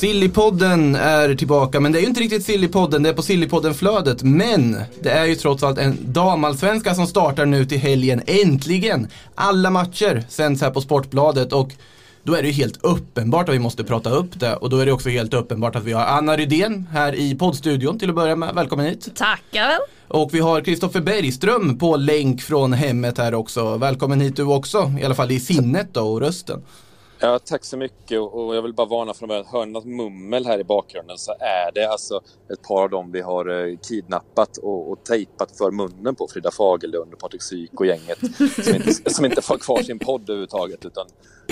Sillypodden är tillbaka, men det är ju inte riktigt Sillypodden, det är på Sillypodden-flödet. Men det är ju trots allt en damallsvenska som startar nu till helgen, äntligen! Alla matcher sänds här på Sportbladet och då är det ju helt uppenbart att vi måste prata upp det och då är det också helt uppenbart att vi har Anna Rydén här i poddstudion till att börja med. Välkommen hit! Tackar! Och vi har Kristoffer Bergström på länk från hemmet här också. Välkommen hit du också, i alla fall i sinnet då och rösten. Ja, tack så mycket och jag vill bara varna från början. Hör ni något mummel här i bakgrunden så är det alltså ett par av dem vi har eh, kidnappat och, och tejpat för munnen på Frida Fagerlund och Patrik Syk och gänget som inte, som inte får kvar sin podd överhuvudtaget utan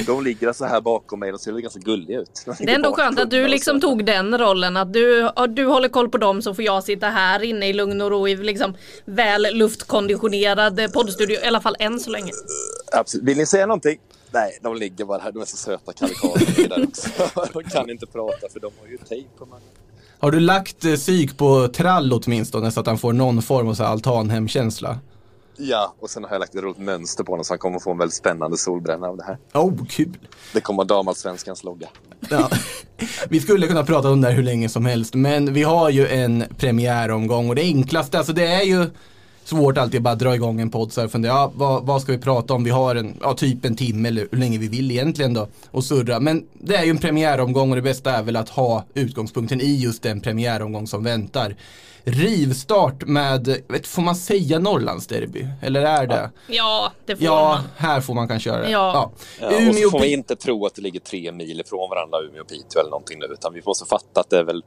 de ligger alltså här bakom mig och ser ganska gulliga ut. De Det är ändå skönt att du liksom så. tog den rollen att du, du håller koll på dem så får jag sitta här inne i lugn och ro i liksom väl luftkonditionerad poddstudio i alla fall än så länge. Absolut. Vill ni säga någonting? Nej, de ligger bara här. De är så söta karikater där också. De kan inte prata för de har ju tejp på munnen. Har du lagt eh, psyk på trall åtminstone så att han får någon form av så här altanhemkänsla? Ja, och sen har jag lagt ett roligt mönster på honom så han kommer få en väldigt spännande solbränna av det här. Oh, kul! Det kommer damallsvenskans logga. Ja. Vi skulle kunna prata om det här hur länge som helst men vi har ju en premiäromgång och det enklaste, alltså det är ju svårt alltid att bara dra igång en podd så här fundera, ja, vad, vad ska vi prata om? Vi har en, ja, typ en timme eller hur länge vi vill egentligen då och surra. Men det är ju en premiäromgång och det bästa är väl att ha utgångspunkten i just den premiäromgång som väntar. Rivstart med, vet, får man säga Norrlandsderby? Eller är det? Ja, det får Ja, man. här får man kanske göra det. Ja. Ja, och så Umeå, får vi inte tro att det ligger tre mil ifrån varandra, Umeå och Piteå eller någonting nu. Utan vi måste fatta att det är väl,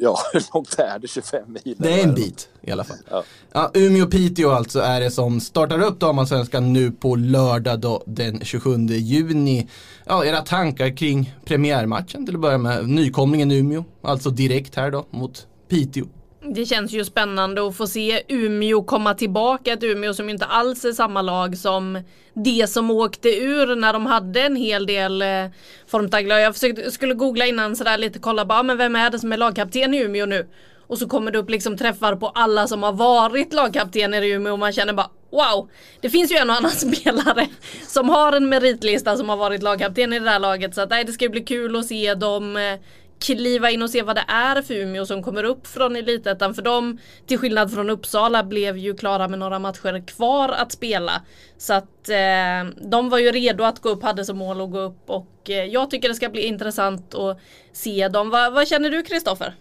ja, hur långt är det? 25 mil? Det är en bit i alla fall. Ja. Ja, Umeå-Piteå alltså är det som startar upp damallsvenskan nu på lördag då, den 27 juni. Ja, era tankar kring premiärmatchen till att börja med. Nykomlingen Umeå, alltså direkt här då mot Piteå. Det känns ju spännande att få se Umeå komma tillbaka. Ett Umeå som inte alls är samma lag som det som åkte ur när de hade en hel del eh, formtagglar. Jag försökte, skulle googla innan sådär lite, kolla bara, ah, men vem är det som är lagkapten i Umeå nu? Och så kommer det upp liksom träffar på alla som har varit lagkaptener i Umeå och man känner bara wow. Det finns ju en och annan spelare som har en meritlista som har varit lagkapten i det där laget. Så att, nej, det ska ju bli kul att se dem eh, kliva in och se vad det är för Umeå som kommer upp från Elitettan. För de, till skillnad från Uppsala, blev ju klara med några matcher kvar att spela. Så att eh, de var ju redo att gå upp, hade som mål att gå upp. Och eh, jag tycker det ska bli intressant att se dem. Va, vad känner du Kristoffer?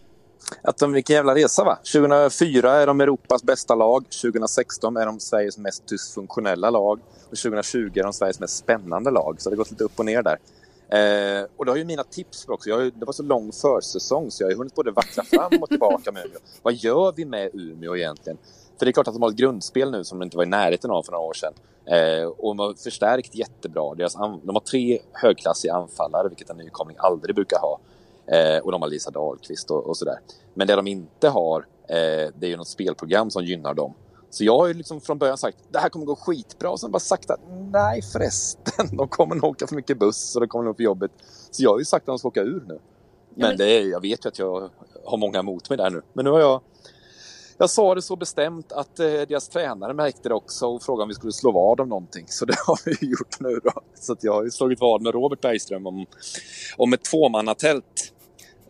Att de, vilken jävla resa va? 2004 är de Europas bästa lag. 2016 är de Sveriges mest dysfunktionella lag. Och 2020 är de Sveriges mest spännande lag. Så det har gått lite upp och ner där. Eh, och det har ju mina tips för också. Jag har ju, det var så lång försäsong så jag har ju hunnit både vackla fram och tillbaka med Umeå. Vad gör vi med Umeå egentligen? För det är klart att de har ett grundspel nu som de inte var i närheten av för några år sedan. Eh, och de har förstärkt jättebra. Deras de har tre högklassiga anfallare, vilket en nykomling aldrig brukar ha. Eh, och de har Lisa Dahlqvist och, och sådär. Men det de inte har, eh, det är ju något spelprogram som gynnar dem. Så jag har ju liksom från början sagt det här kommer gå skitbra och sen bara sagt att nej förresten, de kommer nog åka för mycket buss och de kommer nog på jobbet. Så jag har ju sagt att de ska åka ur nu. Men, men- det är, jag vet ju att jag har många emot mig där nu. Men nu har jag jag sa det så bestämt att eh, deras tränare märkte det också och frågade om vi skulle slå vad om någonting. Så det har vi gjort nu då. Så jag har ju slagit vad med Robert Bergström om, om ett tvåmannatält.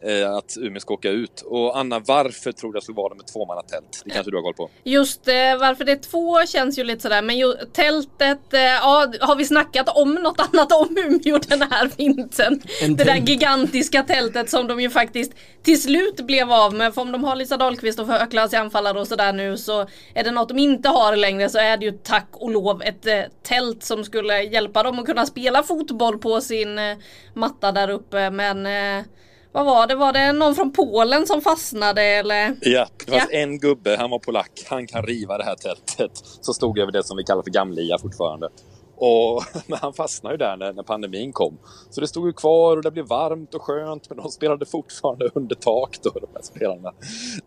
Eh, att Umeå ska åka ut. Och Anna, varför tror du jag slog vad om ett tvåmannatält? Det kanske du har koll på? Just eh, varför det är två känns ju lite sådär men ju, tältet, eh, ja har vi snackat om något annat om Umeå den här vintern? Det där gigantiska tältet som de ju faktiskt till slut blev av med. För om de har Lisa Dahlqvist och högklassiga anfallare och sådär nu så är det något de inte har längre så är det ju tack och lov ett eh, tält som skulle hjälpa dem att kunna spela fotboll på sin eh, matta där uppe men eh, vad var det? Var det någon från Polen som fastnade eller? Ja, det fanns Ja. en gubbe, han var polack, han kan riva det här tältet. Så stod jag över det som vi kallar för Gamlia fortfarande. Och, men han fastnade ju där när, när pandemin kom. Så det stod ju kvar och det blev varmt och skönt men de spelade fortfarande under tak då, de här spelarna.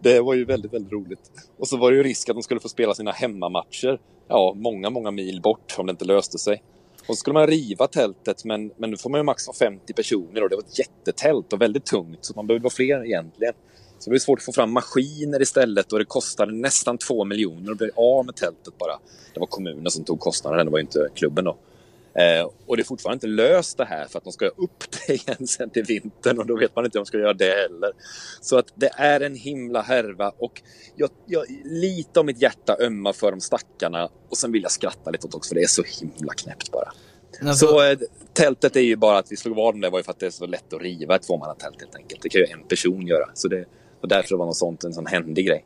Det var ju väldigt, väldigt roligt. Och så var det ju risk att de skulle få spela sina hemmamatcher, ja, många, många mil bort om det inte löste sig. Och så skulle man riva tältet men, men nu får man ju max vara 50 personer och det var ett jättetält och väldigt tungt så man behövde vara fler egentligen. Så det blev svårt att få fram maskiner istället och det kostade nästan två miljoner att bli av med tältet bara. Det var kommunen som tog kostnaden, det var ju inte klubben då. Eh, och det är fortfarande inte löst det här för att de ska upp det igen sen till vintern och då vet man inte om de ska göra det heller. Så att det är en himla härva och jag, jag, lite av mitt hjärta ömmar för de stackarna och sen vill jag skratta lite åt också för det är så himla knäppt bara. Alltså, Så eh, tältet är ju bara att vi slog vad om det var ju för att det är så lätt att riva ett tvåmannatält helt enkelt. Det kan ju en person göra. Så det, och därför var något sånt en sån händig grej.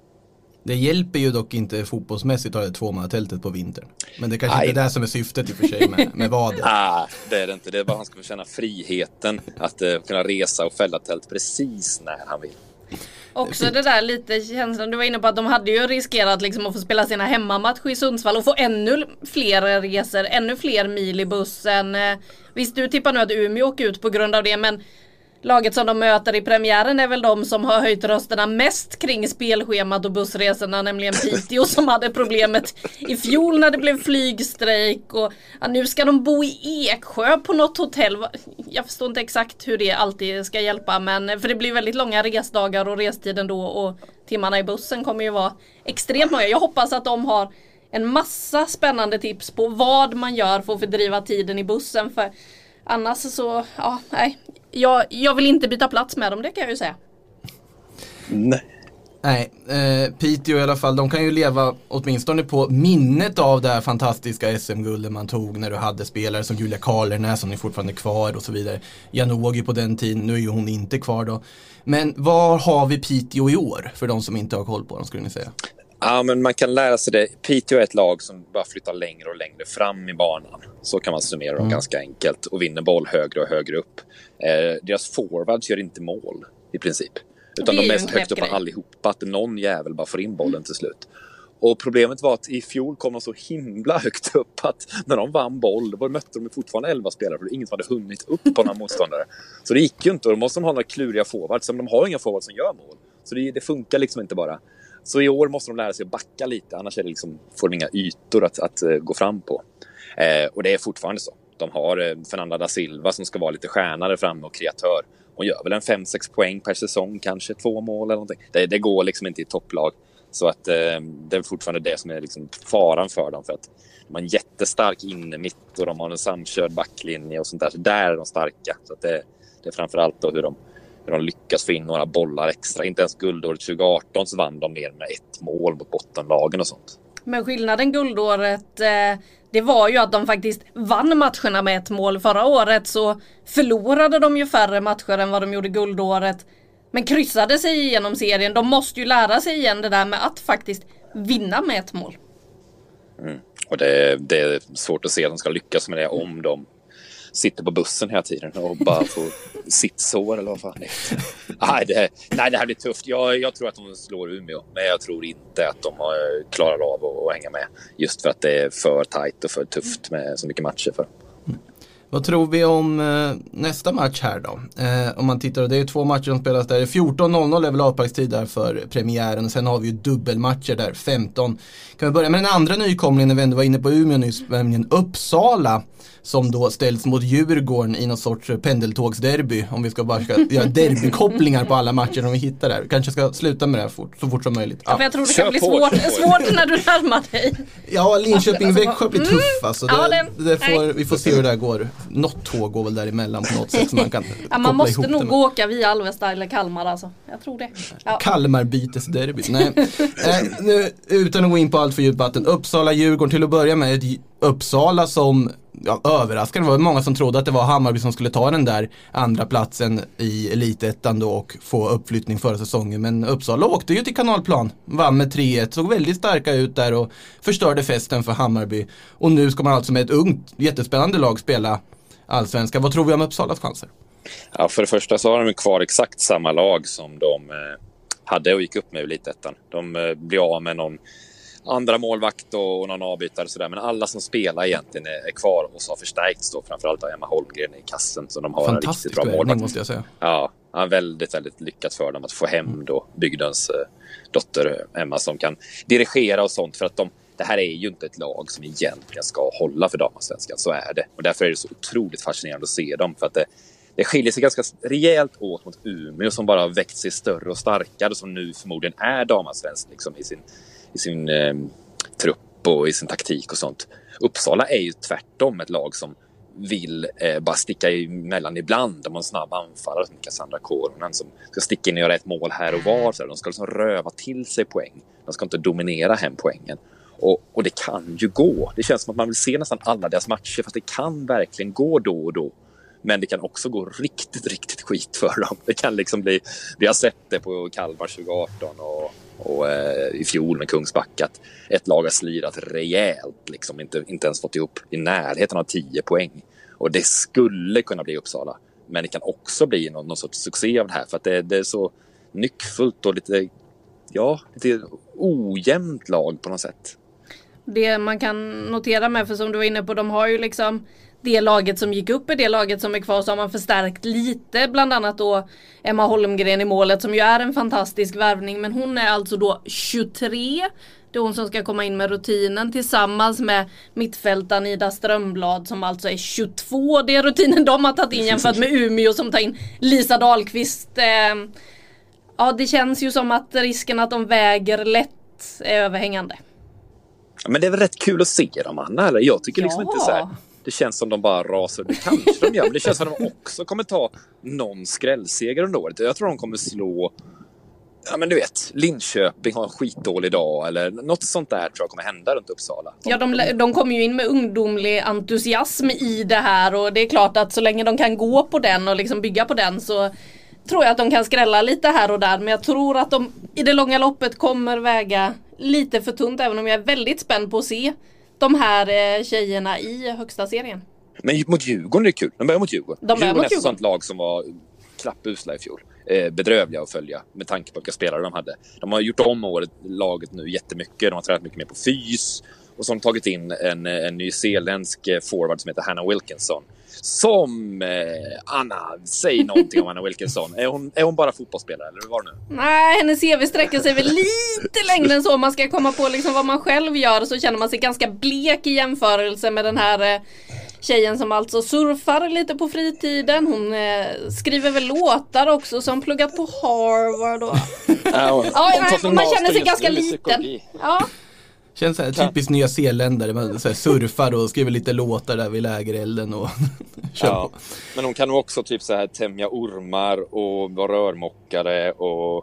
Det hjälper ju dock inte fotbollsmässigt att ha det tvåmannatältet på vintern. Men det kanske Nej. inte är det som är syftet i och för sig med, med vadet. Ah, det är det inte. Det är bara han ska få känna friheten att eh, kunna resa och fälla tält precis när han vill. Också det där lite känslan du var inne på att de hade ju riskerat liksom att få spela sina hemmamatcher i Sundsvall och få ännu fler resor, ännu fler mil i bussen. Eh, Visst du tippar nu att Umeå åker ut på grund av det men laget som de möter i premiären är väl de som har höjt rösterna mest kring spelschemat och bussresorna, nämligen Piteå som hade problemet i fjol när det blev flygstrejk och ja, nu ska de bo i Eksjö på något hotell. Jag förstår inte exakt hur det alltid ska hjälpa men för det blir väldigt långa resdagar och restiden då och timmarna i bussen kommer ju vara extremt många. Jag hoppas att de har en massa spännande tips på vad man gör för att fördriva tiden i bussen för annars så, ja, nej. Jag, jag vill inte byta plats med dem, det kan jag ju säga. Nej. Nej, eh, Piteå i alla fall, de kan ju leva åtminstone på minnet av det här fantastiska SM-guldet man tog när du hade spelare som Julia Karlernäs som är fortfarande kvar och så vidare. Janogy på den tiden, nu är ju hon inte kvar då. Men var har vi Piteå i år för de som inte har koll på dem skulle ni säga? Ja, men man kan lära sig det. Piteå är ett lag som bara flyttar längre och längre fram i banan. Så kan man summera dem ganska enkelt. Och vinner boll högre och högre upp. Eh, deras forwards gör inte mål i princip. Utan de är en högt upp allihopa. Att någon jävel bara får in bollen till slut. Och problemet var att i fjol kom de så himla högt upp att när de vann boll, då mötte de fortfarande 11 spelare för ingen som hade hunnit upp på några motståndare. Så det gick ju inte och då måste de ha några kluriga forwards. Men de har inga forwards som gör mål. Så det, det funkar liksom inte bara. Så i år måste de lära sig att backa lite, annars är det liksom, får de inga ytor att, att eh, gå fram på. Eh, och det är fortfarande så. De har eh, Fernanda da Silva som ska vara lite stjärna där framme och kreatör. Hon gör väl en 5-6 poäng per säsong, kanske två mål eller någonting. Det, det går liksom inte i topplag. Så att eh, det är fortfarande det som är liksom faran för dem. För att de har en jättestark innermitt och de har en samkörd backlinje och sånt där. Så där är de starka. Så att det, det är framförallt då hur de, hur de lyckas få in några bollar extra. Inte ens guldåret 2018 så vann de mer med ett mål mot bottenlagen och sånt. Men skillnaden guldåret eh, det var ju att de faktiskt vann matcherna med ett mål. Förra året så förlorade de ju färre matcher än vad de gjorde guldåret. Men kryssade sig igenom serien. De måste ju lära sig igen det där med att faktiskt vinna med ett mål. Och det, det är svårt att se att de ska lyckas med det om de sitter på bussen hela tiden och bara får sittsår eller vad fan det är. nej, det, nej, det här blir tufft. Jag, jag tror att de slår Umeå, men jag tror inte att de har, klarar av att, att hänga med. Just för att det är för tajt och för tufft med så mycket matcher för. Vad tror vi om eh, nästa match här då? Eh, om man tittar, det är två matcher som spelas där. 14.00 är väl avsparkstid där för premiären och sen har vi ju dubbelmatcher där, 15. Kan vi börja med den andra nykomlingen när vi ändå var inne på Umeå nyss, nämligen Uppsala. Som då ställs mot Djurgården i någon sorts pendeltågsderby. Om vi ska bara ska göra derbykopplingar på alla matcher som vi hittar där. Kanske ska sluta med det här fort, så fort som möjligt. Ja. För jag tror det Kör kan bli svårt, svårt när du närmar dig. Ja, Linköping-Växjö blir Mm. tuff alltså. Det, Ja, det, det- får, vi får se hur det där går. Något tåg går väl däremellan på något sätt så man kan Ja, man måste ihop det nog med- åka via Alvesta eller Kalmar alltså. Jag tror det. Ja. Kalmarbytesderby. Nej, eh, nu, utan att gå in på allt för djupt vatten. Uppsala-Djurgården till att börja med. Uppsala som ja, överraskande. Det var många som trodde att det var Hammarby som skulle ta den där andra platsen i elitettan då och få uppflyttning förra säsongen. Men Uppsala åkte ju till kanalplan. Vann med 3-1. Såg väldigt starka ut där och förstörde festen för Hammarby. Och nu ska man alltså med ett ungt, jättespännande lag spela allsvenskan. Vad tror vi om Uppsalas chanser? Ja, för det första så har de kvar exakt samma lag som de eh, hade och gick upp med i Elitettan. De eh, blir av med någon andra målvakt och, och någon avbytare och sådär. Men alla som spelar egentligen är, är kvar och så har förstärkts då. Framförallt av Emma Holmgren i kassen. Så de har en riktigt bra målvakt. måste jag säga. Ja, ja, väldigt, väldigt lyckat för dem att få hem då bygdens eh, dotter Emma som kan dirigera och sånt. För att de, det här är ju inte ett lag som egentligen ska hålla för damallsvenskan. Så är det. Och därför är det så otroligt fascinerande att se dem. För att det, det skiljer sig ganska rejält åt mot Umeå som bara har växt sig större och starkare. Som nu förmodligen är damallsvensk liksom, i sin, i sin eh, trupp och i sin taktik och sånt. Uppsala är ju tvärtom ett lag som vill eh, bara sticka emellan ibland. De har en snabb anfallare som Cassandra Koronen som ska sticka in och göra ett mål här och var. Så de ska liksom röva till sig poäng. De ska inte dominera hem poängen. Och, och det kan ju gå. Det känns som att man vill se nästan alla deras matcher fast det kan verkligen gå då och då. Men det kan också gå riktigt, riktigt skit för dem. Det kan liksom bli... Vi har sett det på Kalmar 2018 och, och eh, i fjol med Kungsbacka att ett lag har slirat rejält. Liksom inte, inte ens fått ihop i närheten av 10 poäng. Och det skulle kunna bli Uppsala. Men det kan också bli någon, någon sorts succé av det här för att det, det är så nyckfullt och lite, ja, lite ojämnt lag på något sätt. Det man kan notera med, för som du var inne på, de har ju liksom det laget som gick upp är det laget som är kvar så har man förstärkt lite. Bland annat då Emma Holmgren i målet som ju är en fantastisk värvning. Men hon är alltså då 23. Det är hon som ska komma in med rutinen tillsammans med mittfältaren Ida Strömblad som alltså är 22. Det är rutinen de har tagit in jämfört med Umeå som tar in Lisa Dahlqvist. Eh, ja det känns ju som att risken att de väger lätt är överhängande. Men det är väl rätt kul att se dem, Anna? Eller? Jag tycker liksom Ja. inte så här. Det känns som de bara rasar. Det kanske de gör, men det känns som de också kommer ta någon skrällseger under året. Jag tror de kommer slå Ja men du vet, Linköping har en skitdålig dag eller något sånt där tror jag kommer hända runt Uppsala. Ja, de, de kommer ju in med ungdomlig entusiasm i det här och det är klart att så länge de kan gå på den och liksom bygga på den så tror jag att de kan skrälla lite här och där. Men jag tror att de i det långa loppet kommer väga lite för tunt även om jag är väldigt spänd på att se de här eh, tjejerna i högsta serien. Men mot Djurgården är det kul. De börjar mot Djurgården. De börjar Djurgården mot är ett sånt lag som var klappusla i fjol. Eh, bedrövliga att följa med tanke på vilka spelare de hade. De har gjort om året, laget nu jättemycket. De har tränat mycket mer på fys. Och så har de tagit in en, en nyzeeländsk eh, forward som heter Hannah Wilkinson. Som, eh, Anna, säg någonting om Anna Wilkinson. Är hon, är hon bara fotbollsspelare eller hur var det nu? Nej, hennes CV sträcker sig väl lite längre än så. Om man ska komma på liksom vad man själv gör så känner man sig ganska blek i jämförelse med den här eh, tjejen som alltså surfar lite på fritiden. Hon eh, skriver väl låtar också som pluggat på Harvard. Och... Ja, nej, man känner sig ganska liten. Ja, Känns så här, typiskt nya zeeländare, man så här, surfar och skriver lite låtar där vid lägerelden och kör Ja. på. Men hon kan också typ så här tämja ormar och vara rörmokare och,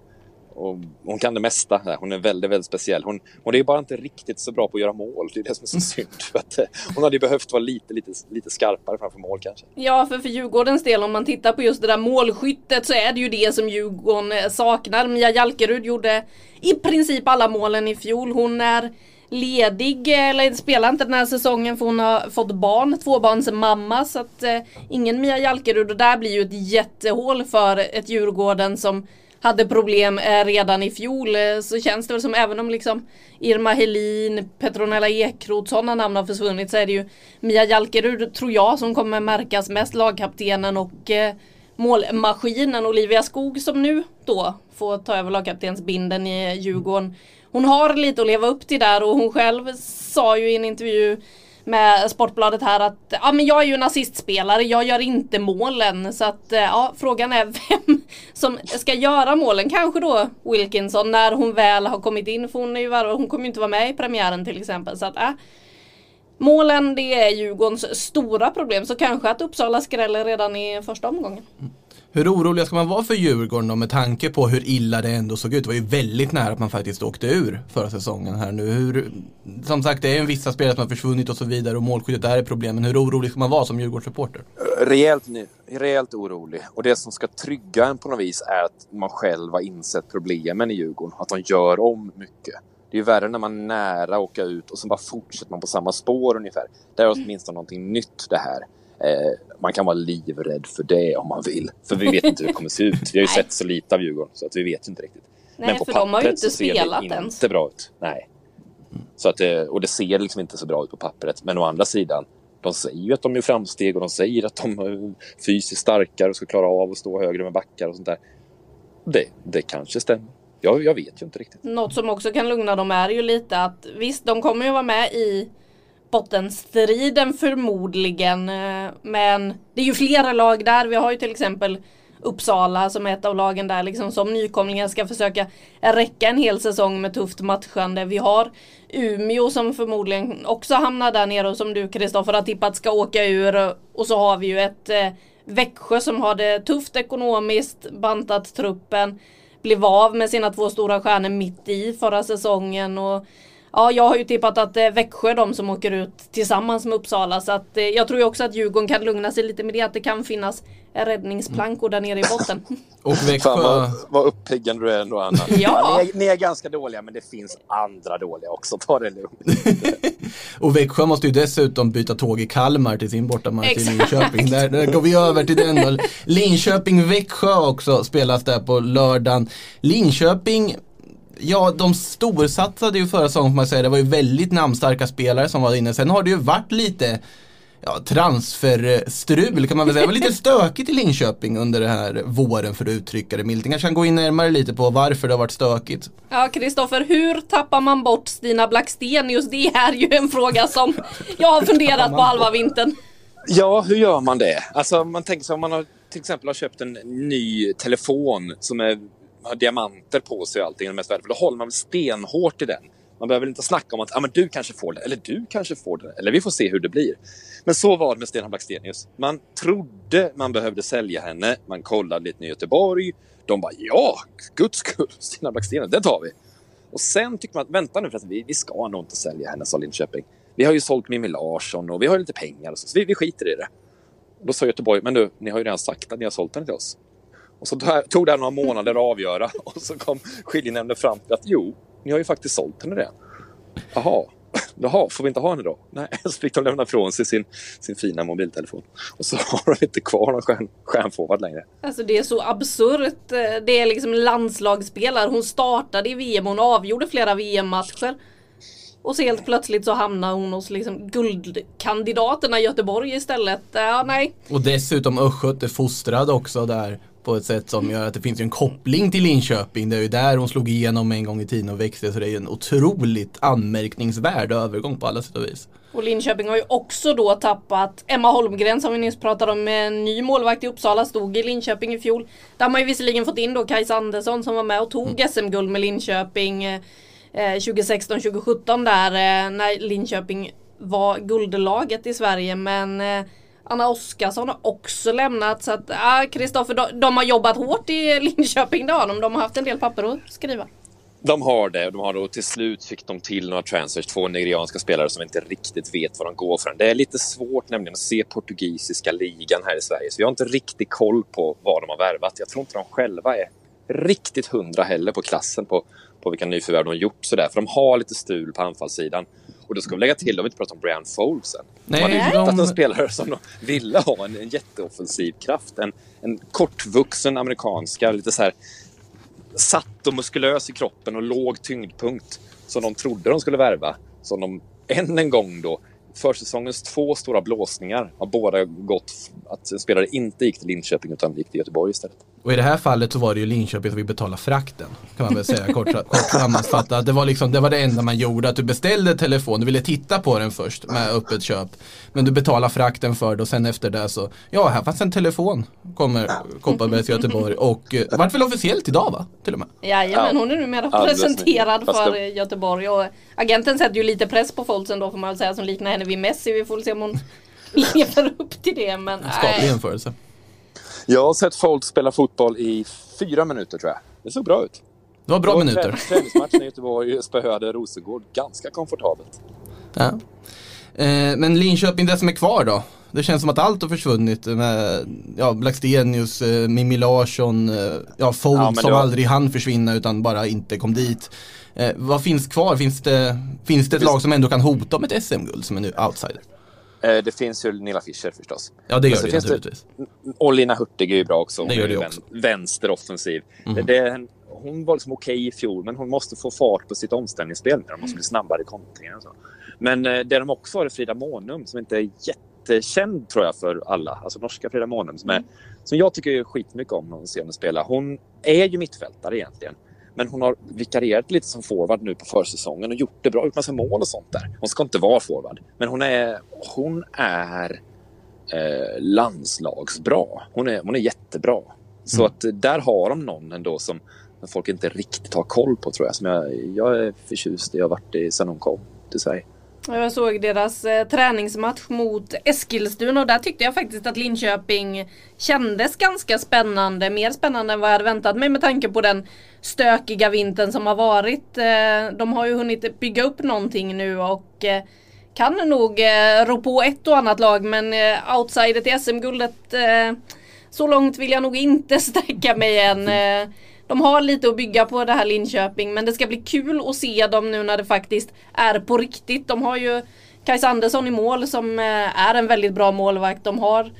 och hon kan det mesta. Hon är väldigt, väldigt speciell. Hon, hon är bara inte riktigt så bra på att göra mål. Det är det som är så synd. För att, eh, hon hade ju behövt vara lite, lite, lite skarpare framför mål kanske. Ja, för för Djurgårdens del om man tittar på just det där målskyttet så är det ju det som Djurgården eh, saknar. Mia Jalkerud gjorde i princip alla målen i fjol. Hon är ledig eller spelar inte den här säsongen för hon har fått barn, tvåbarnsmamma så att eh, ingen Mia Jalkerud. Och där blir ju ett jättehål för ett Djurgården som hade problem eh, redan i fjol. Eh, så känns det väl som även om liksom Irma Helin, Petronella Ekroth, sådana namn har försvunnit så är det ju Mia Jalkerud tror jag som kommer märkas mest, lagkaptenen och eh, målmaskinen Olivia Skog som nu då får ta över lagkaptensbinden i Djurgården. Hon har lite att leva upp till där och hon själv sa ju i en intervju med Sportbladet här att ja, men jag är ju en assistspelare, jag gör inte målen. Så att eh, ja, frågan är vem som ska göra målen. Kanske då Wilkinson när hon väl har kommit in. För hon, är ju, hon kommer ju inte vara med i premiären till exempel. Så att, ja. målen det är Djurgårdens stora problem. Så kanske att Uppsala skräller redan i första omgången. Mm. Hur oroliga ska man vara för Djurgården då med tanke på hur illa det ändå såg ut? Det var ju väldigt nära att man faktiskt åkte ur förra säsongen här nu. Hur, som sagt, det är ju vissa spelare som har försvunnit och så vidare och målskyddet där är problemen. Hur orolig ska man vara som Djurgårdssupporter? Rejält, rejält orolig. Och det som ska trygga en på något vis är att man själv har insett problemen i Djurgården. Att de gör om mycket. Det är ju värre när man är nära att åka ut och så bara fortsätter man på samma spår ungefär. Det är åtminstone någonting nytt det här. Eh, man kan vara livrädd för det om man vill. För vi vet inte hur det kommer se ut. Vi har ju sett så lite av Djurgården så att vi vet inte riktigt. Nej, för de har ju inte spelat det ens. inte bra ut. Nej. Så att det, och det ser liksom inte så bra ut på pappret. Men å andra sidan, de säger ju att de gör framsteg och de säger att de är fysiskt starkare och ska klara av att stå högre med backar och sånt där. Det, det kanske stämmer. Jag, jag vet ju inte riktigt. Något som också kan lugna dem är ju lite att visst, de kommer ju vara med i bottenstriden förmodligen. Eh, men det är ju flera lag där. Vi har ju till exempel Uppsala som är ett av lagen där liksom som nykomlingar ska försöka räcka en hel säsong med tufft matchande. Vi har Umeå som förmodligen också hamnar där nere och som du Kristoffer har tippat ska åka ur. Och så har vi ju ett eh, Växjö som har det tufft ekonomiskt, bantat truppen blev av med sina två stora stjärnor mitt i förra säsongen. Och ja, jag har ju tippat att det är Växjö är de som åker ut tillsammans med Uppsala. Så att, eh, jag tror ju också att Djurgården kan lugna sig lite med det. Att det kan finnas räddningsplankor där nere i botten. Och Fan Växjö, vad, vad uppiggande du är ändå Anna. Ja. ni, är, ni är ganska dåliga men det finns andra dåliga också. Ta det lugnt. och Växjö måste ju dessutom byta tåg i Kalmar till sin bortamatch till Exakt. Linköping. Där, där går vi över till den då. Linköping-Växjö också spelas där på lördagen. Linköping Ja, de storsatsade ju förra säsongen får man säga. Det var ju väldigt namnstarka spelare som var inne. Sen har det ju varit lite ja, transferstrul kan man väl säga. Det var lite stökigt i Linköping under den här våren för att uttrycka det milt. Kanske kan gå in närmare lite på varför det har varit stökigt. Ja, Kristoffer, hur tappar man bort Stina Blacksten? Just det är ju en fråga som jag har funderat på halva vintern. Ja, hur gör man det? Alltså, man tänker sig om man har, till exempel har köpt en ny telefon som är, har diamanter på sig och allting, det mest värdefulla. Då håller man väl stenhårt i den. Man behöver inte snacka om att ah, men du kanske får det, eller du kanske får det, eller vi får se hur det blir. Men så var det med Stenhamn Blackstenius. Man trodde man behövde sälja henne, man kollade lite i Göteborg. De bara ja, guds skull, Stenhamn Blackstenius, det tar vi. Och sen tycker man att vänta nu förresten, vi, vi ska nog inte sälja henne, sa Linköping. Vi har ju sålt Mimmi Larsson och vi har ju lite pengar och så, så vi, vi skiter i det. Då sa Göteborg, men du, ni har ju redan sagt att ni har sålt henne till oss. Och så tog- det några månader att avgöra och så kom skiljenämnden fram till att jo, ni har ju faktiskt sålt henne redan. Jaha, Jaha, får vi inte ha henne då? Nej, så fick de lämna ifrån sig sin, sin fina mobiltelefon. Och så har de inte kvar någon stjärn, stjärnforward längre. Alltså det är så absurt. Det är liksom landslagsspelare. Hon startade i VM, hon avgjorde flera VM-matcher. Och så helt plötsligt så hamnar hon hos liksom guldkandidaterna i Göteborg istället. Ja, nej. Och dessutom Östgöte fostrad också där på ett sätt som gör att det finns en koppling till Linköping. Det är ju där hon slog igenom en gång i tiden och växte så det är ju en otroligt anmärkningsvärd övergång på alla sätt och vis. Och Linköping har ju också då tappat Emma Holmgren som vi nyss pratade om. En ny målvakt i Uppsala stod i Linköping i fjol. Där har man ju visserligen fått in då Kajsa Andersson som var med och tog SM-guld med Linköping eh, 2016-2017 där eh, när Linköping var guldlaget i Sverige. Men eh, Anna Oskarsson har också lämnat så att Kristoffer, Kristoffer, de, de har jobbat hårt i Linköping det har de. De har haft en del papper att skriva. De har det. De har då till slut fick de till några transfers, två nigerianska spelare som inte riktigt vet vad de går för. Det är lite svårt nämligen att se portugisiska ligan här i Sverige, så vi har inte riktigt koll på vad de har värvat. Jag tror inte de själva är riktigt hundra heller på klassen på, på vilka nyförvärv de har gjort sådär, för de har lite stul på anfallssidan. Och då ska vi lägga till, de har inte pratat om Brian Foles än. De Nej, hade ju de- hittat en spelare som de ville ha, en, en jätteoffensiv kraft. En, en kortvuxen amerikanska, lite så här satt och muskulös i kroppen och låg tyngdpunkt som de trodde de skulle värva. Som de än en gång då, försäsongens två stora blåsningar har båda gått att spelare inte gick till Linköping utan gick till Göteborg istället. Och i det här fallet så var det ju Linköping som fick betala frakten. Kan man väl säga kort, kort sammanfattat. Det var, liksom, det var det enda man gjorde. Att du beställde telefon, du ville titta på den först med öppet köp. Men du betalade frakten för det och sen efter det så, ja här fanns en telefon. Kommer Kopparberg till Göteborg och eh, det vart väl officiellt idag va? Till och med. Jajamän, Ja. hon är numera Alldeles presenterad för Göteborg och agenten sätter ju lite press på Folsen då får man väl säga som liknar henne vid Messi. Vi får väl se om hon lever upp till det men En skaplig jämförelse. Jag har sett Folt spela fotboll i fyra minuter tror jag. Det såg bra ut. Det var bra minuter. trä- Träningsmatchen i Göteborg spöade Rosengård ganska komfortabelt. Ja. Eh, men Linköping, det som är kvar då? Det känns som att allt har försvunnit med ja, Blackstenius, eh, Mimmi Larsson, eh, ja, Fold Ja, som var- aldrig hann försvinna utan bara inte kom dit. Eh, vad finns kvar? Finns det, finns det ett finns- lag som ändå kan hota om ett SM-guld som är nu outsider? Eh, Det finns ju Nilla Fischer förstås. Ja det gör det finns det- naturligtvis. Och Lina Hurtig är ju bra också. Hon Det gör det också. Vän- Vänsteroffensiv. Det, det hon var liksom okej i fjol, men hon måste få fart på sitt omställningsspel. Hon måste bli snabbare i kontringen. och så. Men eh, det de också har är Frida Månum som inte är jättekänd tror jag för alla. Alltså norska Frida Månum som, är, som jag tycker skitmycket om när hon ser henne spela. Hon är ju mittfältare egentligen. Men hon har vikarierat lite som forward nu på försäsongen och gjort det bra, gjort massa mål och sånt där. Hon ska inte vara forward, men hon är, hon är eh, landslagsbra. Hon är, hon är jättebra. Så att eh, där har de någon ändå som folk inte riktigt har koll på tror jag. Som jag, jag är förtjust i. Jag har varit i sen hon kom till Sverige. Jag såg deras eh, träningsmatch mot Eskilstuna och där tyckte jag faktiskt att Linköping kändes ganska spännande. Mer spännande än vad jag hade väntat mig med tanke på den stökiga vintern som har varit. Eh, de har ju hunnit bygga upp någonting nu och eh, kan nog eh, rå på ett och annat lag men eh, outsider till SM-guldet eh, så långt vill jag nog inte sträcka mig än. Eh, de har lite att bygga på det här Linköping men det ska bli kul att se dem nu när det faktiskt är på riktigt. De har ju Kajsa Andersson i mål som eh, är en väldigt bra målvakt. De har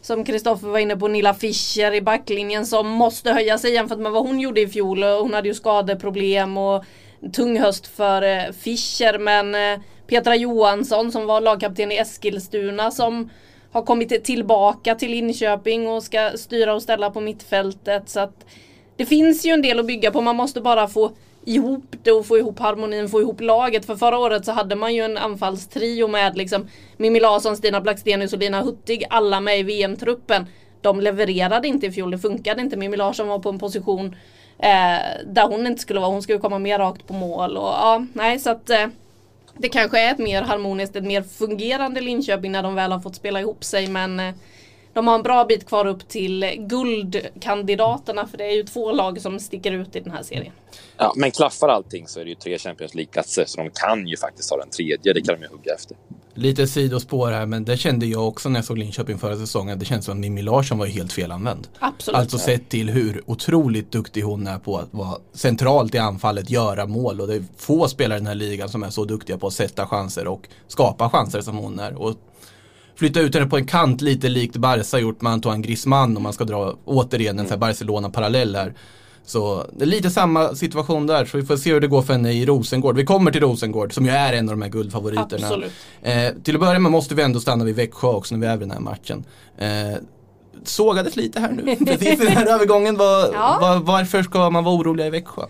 som Kristoffer var inne på Nilla Fischer i backlinjen som måste höja sig jämfört med vad hon gjorde i fjol. Hon hade ju skadeproblem och tung höst för eh, Fischer men eh, Petra Johansson som var lagkapten i Eskilstuna som har kommit tillbaka till Linköping och ska styra och ställa på mittfältet. Så att det finns ju en del att bygga på. Man måste bara få ihop det och få ihop harmonin, få ihop laget. För förra året så hade man ju en anfallstrio med liksom Mimmi Larsson, Stina Blackstenius och Lina Hurtig. Alla med i VM-truppen. De levererade inte i fjol, det funkade inte. Mimmi Larsson var på en position eh, där hon inte skulle vara. Hon skulle komma mer rakt på mål. Och, ja, nej, så att, eh, det kanske är ett mer harmoniskt, ett mer fungerande Linköping när de väl har fått spela ihop sig. Men eh, de har en bra bit kvar upp till guldkandidaterna för det är ju två lag som sticker ut i den här serien. Ja, men klaffar allting så är det ju tre Champions League-platser så de kan ju faktiskt ha den tredje. Det kan de ju hugga efter. Lite sidospår här, men det kände jag också när jag såg Linköping förra säsongen. Det känns som att Mimmi Larsson var helt felanvänd. Absolut. Alltså sett till hur otroligt duktig hon är på att vara centralt i anfallet, göra mål. Och det är få spelare i den här ligan som är så duktiga på att sätta chanser och skapa chanser som hon är. Och flytta ut henne på en kant lite likt Barca gjort med Antoine Griezmann om man ska dra återigen en här Barcelona-parallell här. Så det är lite samma situation där, så vi får se hur det går för henne i Rosengård. Vi kommer till Rosengård som ju är en av de här guldfavoriterna. Absolut. Eh, till att börja med måste vi ändå stanna vid Växjö också när vi är vid den här matchen. Eh, sågades lite här nu, precis i den här övergången. Var, Ja. var, varför ska man vara orolig i Växjö?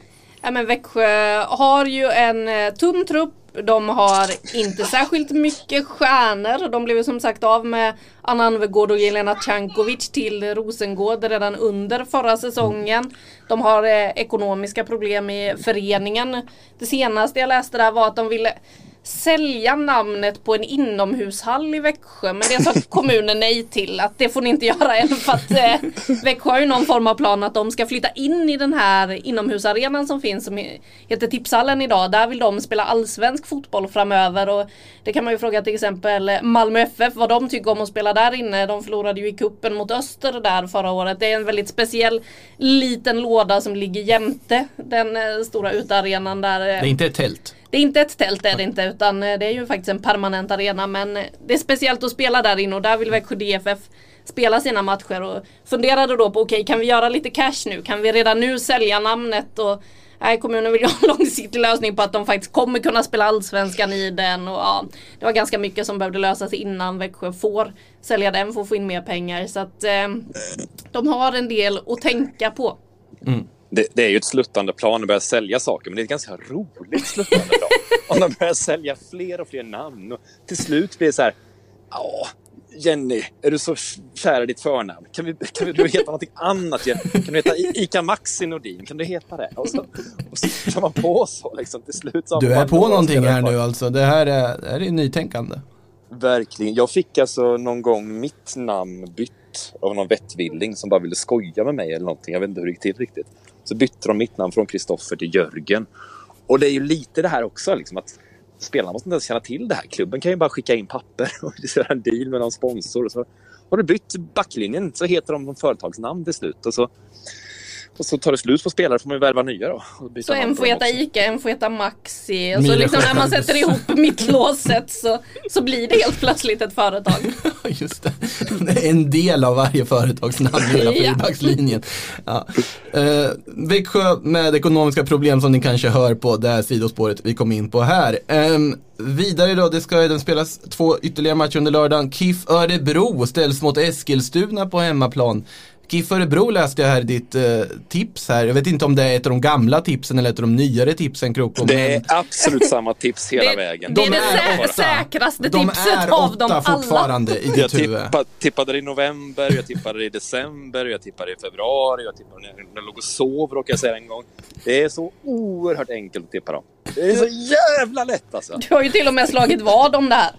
Ja, men Växjö har ju en eh, tunn trupp. De har inte särskilt mycket stjärnor. De blev som sagt av med Anna Anvegård och Jelena Cankovic till Rosengård redan under förra säsongen. De har eh, ekonomiska problem i föreningen. Det senaste jag läste där var att de ville sälja namnet på en inomhushall i Växjö men det sa kommunen nej till att det får ni inte göra än för att eh, Växjö har ju någon form av plan att de ska flytta in i den här inomhusarenan som finns som he- heter Tipshallen idag. Där vill de spela allsvensk fotboll framöver och det kan man ju fråga till exempel Malmö FF vad de tycker om att spela där inne. De förlorade ju i kuppen mot Öster där förra året. Det är en väldigt speciell liten låda som ligger jämte den eh, stora utearenan där. eh, Det är inte ett tält det är inte ett tält är det inte utan eh, det är ju faktiskt en permanent arena men det är speciellt att spela där inne och där vill Växjö DFF spela sina matcher och funderade då på okej kan vi göra lite cash nu? Kan vi redan nu sälja namnet? Och, nej, kommunen vill ju ha en långsiktig lösning på att de faktiskt kommer kunna spela allsvenskan i den och ja, det var ganska mycket som behövde lösas innan Växjö får sälja den för att få in mer pengar så att eh, de har en del att tänka på. Mm. Det, det är ju ett sluttande plan att börja sälja saker, men det är ett ganska roligt sluttande plan. Om de börjar sälja fler och fler namn och till slut blir det så här. Ja, Jenny, är du så kär i ditt förnamn? Kan, vi, kan du heta någonting annat? Jenny? Kan du heta Ica Maxi Nordin? Kan du heta det? Och så, och så kör man på så liksom. Till slut så Du är på någonting här nu alltså. Det här är, det här är nytänkande. Verkligen. Jag fick alltså någon gång mitt namn bytt av någon vettvilling som bara ville skoja med mig eller någonting. Jag vet inte hur det gick till riktigt. Så bytte de mitt namn från Kristoffer till Jörgen. Och det är ju lite det här också, liksom att spelarna måste inte ens känna till det här. Klubben kan ju bara skicka in papper och göra en deal med någon sponsor. Och så har du bytt backlinjen så heter de företagsnamn till slut. Och så och så tar det slut på spelare får man ju värva nya då. och byta Så en får heta. ICA, en får heta Maxi. Och så liksom när man sätter ihop mittlåset så, så blir det helt plötsligt ett företag. Just det. En del av varje företagsnamn i hela fyrbackslinjen. Ja. Eh, Växjö med ekonomiska problem som ni kanske hör på det här sidospåret vi kom in på här. Ehm, vidare då, det ska även spelas två ytterligare matcher under lördagen. KIF Örebro ställs mot Eskilstuna på hemmaplan. KIF Örebro läste jag här ditt eh, tips här. Jag vet inte om det är ett av de gamla tipsen eller ett av de nyare tipsen Kroko. Det är absolut samma tips hela Det, vägen. det är De det är åtta. säkraste de tipset är av dem alla. fortfarande i Jag ditt huvud. tippa, tippade i november, jag tippade i december, jag tippade i februari, jag tippade när jag låg och sov råkade jag säga en gång. Det är så oerhört enkelt att tippa dem. Det är så jävla lätt alltså. Du har ju till och med slagit vad om det här.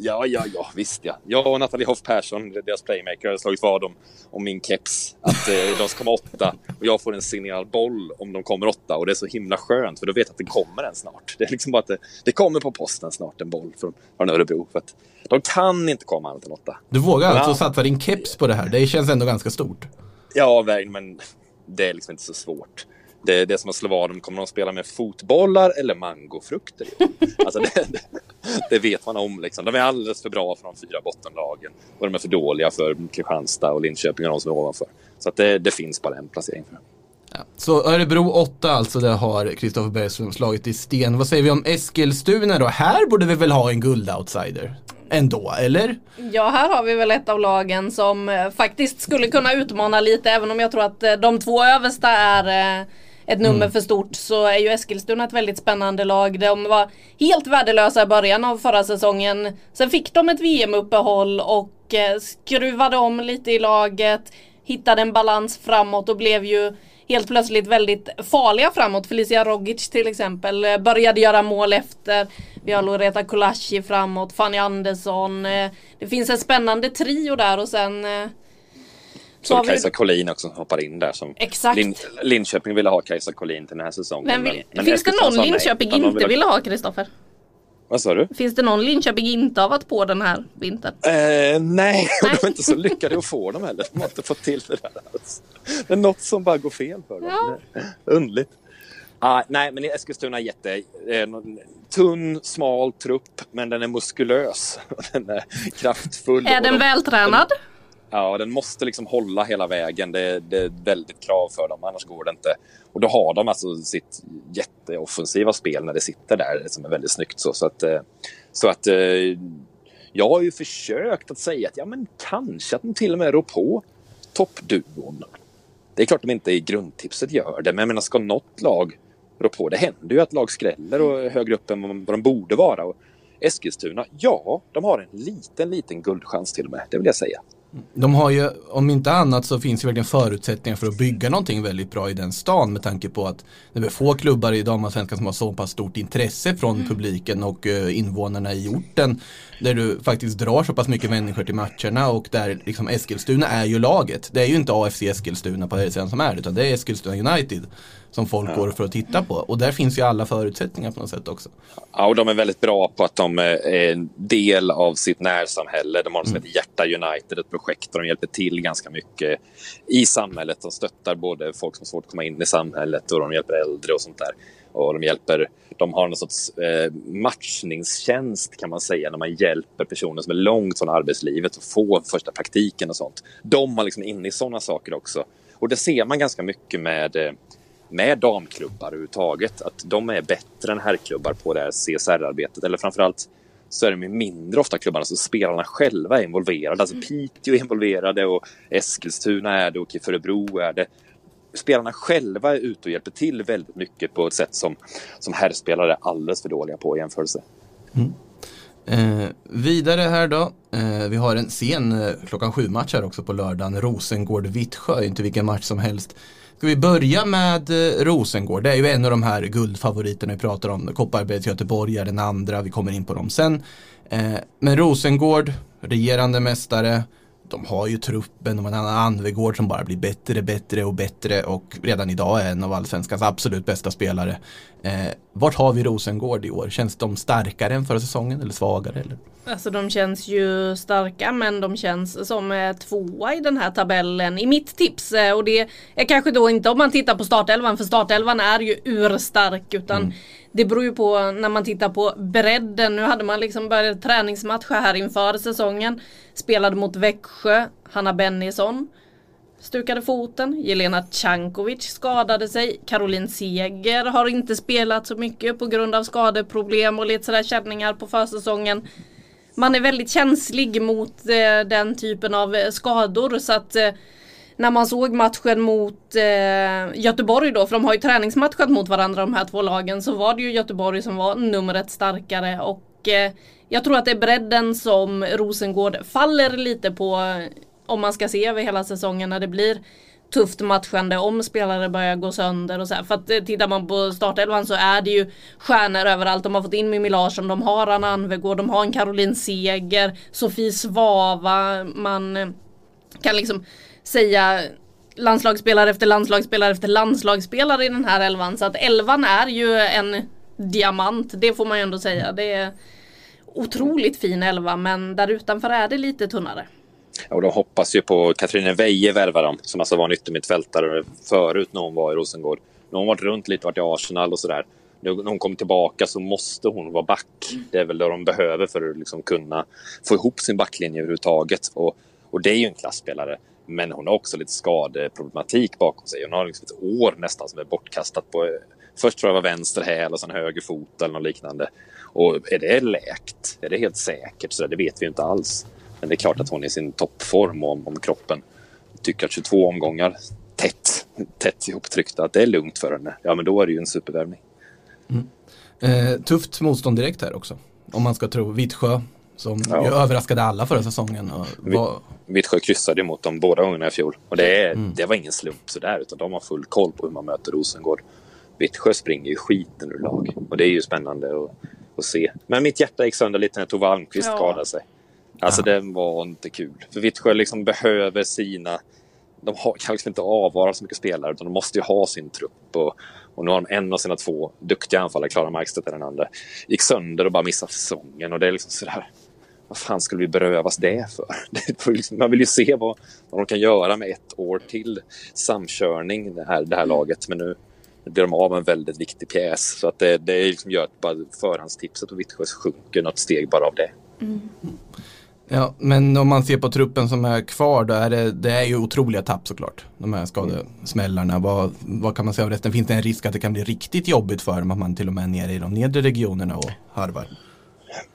Ja, ja, ja, visst ja. Jag och Nathalie Hoff Persson, deras playmaker, hade slagit vad om, om min keps. Att eh, de ska komma åtta och jag får en signerad boll om de kommer åtta. Och det är så himla skönt för då vet jag att det kommer en snart. Det är liksom bara att det, det kommer på posten snart en boll från, från Örebro. För att de kan inte komma annat än åtta. Du vågar alltså Ja. satsa din keps på det här. Det känns ändå ganska stort. Ja, men det är liksom inte så svårt. Det det som att slå vad om kommer de spela med fotbollar eller mangofrukter? Alltså det, det, det vet man om. Liksom. De är alldeles för bra för de fyra bottenlagen och de är för dåliga för Kristianstad och Linköping och de som är ovanför. Så att det, det finns bara en placering för dem. Ja. Så Örebro 8 alltså, det har Kristoffer Bergström slagit i sten. Vad säger vi om Eskilstuna då? Här borde vi väl ha en guld-outsider? Ändå, eller? Ja, här har vi väl ett av lagen som eh, faktiskt skulle kunna utmana lite även om jag tror att eh, de två översta är eh, ett nummer för stort så är ju Eskilstuna ett väldigt spännande lag. De var helt värdelösa i början av förra säsongen. Sen fick de ett VM-uppehåll och eh, skruvade om lite i laget. Hittade en balans framåt och blev ju helt plötsligt väldigt farliga framåt. Felicia Rogic till exempel eh, började göra mål efter. Vi har Loreta Kulashi framåt, Fanny Andersson. eh, Det finns en spännande trio där och sen Så har har vi- Kajsa Collin också hoppar in där. Som Exakt. Lin, Linköping ville ha Kajsa Collin till den här säsongen. Men, vi- men finns det någon nej, Linköping de inte ville ha Kristoffer? Vad sa du? Finns det någon Linköping inte har varit på den här vintern? Eh, nej, och Nej. de är inte så lyckade att få dem heller. De har inte fått till det där alls. Det är något som bara går fel för dem. Ja. Underligt. Ah, nej, men Eskilstuna är jätte... Eh, tunn, smal trupp, men den är muskulös. Den är kraftfull. Är den de, vältränad? Ja, den måste liksom hålla hela vägen. Det, det är väldigt krav för dem, annars går det inte. Och då har de alltså sitt jätteoffensiva spel när det sitter där, som är väldigt snyggt. Så, så att, eh, så att eh, jag har ju försökt att säga att ja, men kanske att de till och med rår på toppduon. Det är klart de inte i grundtipset gör det, men jag menar, ska något lag rå på? Det händer ju att lag skräller och är högre upp än vad vad de borde vara. Och Eskilstuna, ja, de har en liten, liten guldchans till och med, det vill jag säga. De har ju, om inte annat så finns ju verkligen förutsättningar för att bygga någonting väldigt bra i den stan med tanke på att det är få klubbar i damallsvenskan som har så pass stort intresse från publiken och eh, invånarna i orten. Där du faktiskt drar så pass mycket människor till matcherna och där liksom Eskilstuna är ju laget. Det är ju inte AFC Eskilstuna på här sidan som är utan det är Eskilstuna United som folk går för att titta på. Och där finns ju alla förutsättningar på något sätt också. Ja, och de är väldigt bra på att de är en del av sitt närsamhälle. De har något som heter Hjärta United, ett projekt där de hjälper till ganska mycket i samhället. De stöttar både folk som har svårt att komma in i samhället och de hjälper äldre och sånt där. Och de hjälper, de har någon sorts eh, matchningstjänst kan man säga när man hjälper personer som är långt från arbetslivet att få första praktiken och sånt. De har liksom inne i sådana saker också. Och det ser man ganska mycket med eh, med damklubbar överhuvudtaget. Att de är bättre än herrklubbar på det här CSR-arbetet. Eller framförallt så är de mindre ofta klubbarna så spelarna själva är involverade. Alltså Piteå är involverade och Eskilstuna är det och Örebro är det. Spelarna själva är ute och hjälper till väldigt mycket på ett sätt som, som herrspelare är alldeles för dåliga på i jämförelse. Eh, vidare här då. Eh, vi har en sen eh, klockan sju match här också på lördagen. Rosengård-Vittsjö, inte vilken match som helst. Ska vi börja med eh, Rosengård? Det är ju en av de här guldfavoriterna vi pratar om. Kopparbergs Göteborg är den andra, vi kommer in på dem sen. Eh, men Rosengård, regerande mästare. De har ju truppen, de har en annan Anvegård som bara blir bättre, bättre och bättre och redan idag är en av allsvenskans absolut bästa spelare. Eh, vart har vi Rosengård i år? Känns de starkare än förra säsongen eller svagare? Eller? Alltså de känns ju starka men de känns som eh, tvåa i den här tabellen i mitt tips. Eh, och det är kanske då inte om man tittar på startelvan för startelvan är ju urstark utan Mm. det beror ju på när man tittar på bredden. Nu hade man liksom börjat träningsmatcha här inför säsongen. Spelade mot Växjö, Hanna Bennison stukade foten. Jelena Cankovic skadade sig. Caroline Seger har inte spelat så mycket på grund av skadeproblem och lite sådär känningar på försäsongen. Man är väldigt känslig mot eh, den typen av eh, skador så att eh, när man såg matchen mot eh, Göteborg då, för de har ju träningsmatchat mot varandra de här två lagen, så var det ju Göteborg som var numret starkare och eh, jag tror att det är bredden som Rosengård faller lite på eh, om man ska se över hela säsongen när det blir tufft matchande om spelare börjar gå sönder och så här. För att eh, tittar man på startelvan så är det ju stjärnor överallt. De har fått in Mimmi Larsson, de har Anna Anvegård, de har en Caroline Seger, Sofie Svava. Man eh, kan liksom säga landslagsspelare efter landslagsspelare efter landslagsspelare i den här elvan. Så att elvan är ju en diamant, det får man ju ändå säga. Det är otroligt fin elva men där utanför är det lite tunnare. Och de hoppas ju på Katrine Weije värva dem, som alltså var en yttermittfältare förut när hon var i Rosengård. Nu har hon varit runt lite, varit i Arsenal och sådär. Nu när hon kommer tillbaka så måste hon vara back. Det är väl det de behöver för att liksom kunna få ihop sin backlinje överhuvudtaget. Och, och det är ju en klassspelare. Men hon har också lite skadeproblematik bakom sig. Hon har liksom ett år nästan som är bortkastat på... Först tror jag var vänster häl och sen höger fot eller något liknande. Och är det läkt? Är det helt säkert? Så det vet vi ju inte alls. Men det är klart att hon är i sin toppform om, om kroppen tycker att 22 omgångar tätt, tätt ihoptryckta, att det är lugnt för henne. Ja, men då är det ju en supervärvning. Eh, tufft motstånd direkt här också. Om man ska tro Vittsjö som Ja. ju överraskade alla förra säsongen. Och var, Vittsjö kryssade mot dem båda gångerna i fjol. Och det, är, det var ingen slump sådär, utan de har full koll på hur man möter Rosengård. Vittsjö springer ju skiten ur lag. Och det är ju spännande att, att se. Men mitt hjärta gick sönder lite när Tove Almqvist Ja. skadade sig. Alltså det var inte kul. För Vittsjö liksom behöver sina... De har, kan liksom inte avvara så mycket spelare, utan de måste ju ha sin trupp. Och, och nu har de en av sina två duktiga anfallare, Klara Markstedt är den andra, gick sönder och bara missade säsongen. Och det är liksom sådär... Vad fan skulle vi berövas det för? Liksom, man vill ju se vad, vad de kan göra med ett år till samkörning, det här, det här laget. Men nu, nu blir de av med en väldigt viktig pjäs. Så att det, det liksom gör att bara förhandstipset på Vittsjö sjunker något steg bara av det. Ja, men om man ser på truppen som är kvar då är det, det är ju otroliga tapp såklart. De här skadesmällarna. Vad, vad kan man säga av resten? Finns det en risk att det kan bli riktigt jobbigt för dem att man till och med är nere i de nedre regionerna och harvar?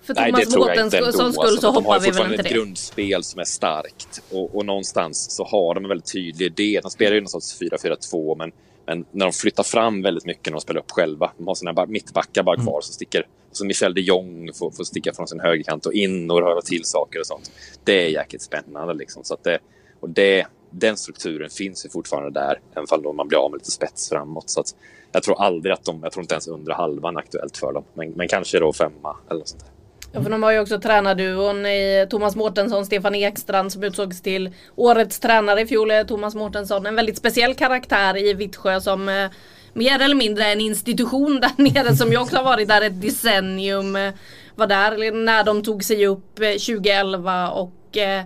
För Nej, det Thomas tror jag Båtens inte ändå. skull, skull Alltså, så de har hoppar vi väl fortfarande inte ett det. grundspel som är starkt. Och, och någonstans så har de en väldigt tydlig idé. De spelar ju någon sorts 4-4-2, men, men när de flyttar fram väldigt mycket när de spelar upp själva. De har sina ba- mittbackar bara kvar som sticker. Så Michel de Jong får, får sticka från sin högerkant och in och röra till saker och sånt. Det är jäkligt spännande. Liksom. Så att det, och det, den strukturen finns ju fortfarande där, även om man blir av med lite spets framåt. Så att jag tror aldrig att de, jag tror inte ens under halvan är aktuellt för dem. Men, men kanske då femma eller något sånt där. Ja, för de har ju också tränarduon i Thomas Mårtensson, Stefan Ekstrand som utsågs till årets tränare i fjol. Eh, Thomas Mårtensson, en väldigt speciell karaktär i Vittsjö som eh, mer eller mindre en institution där nere som ju också har varit där ett decennium. Eh, var där när de tog sig upp eh, 2011 och eh,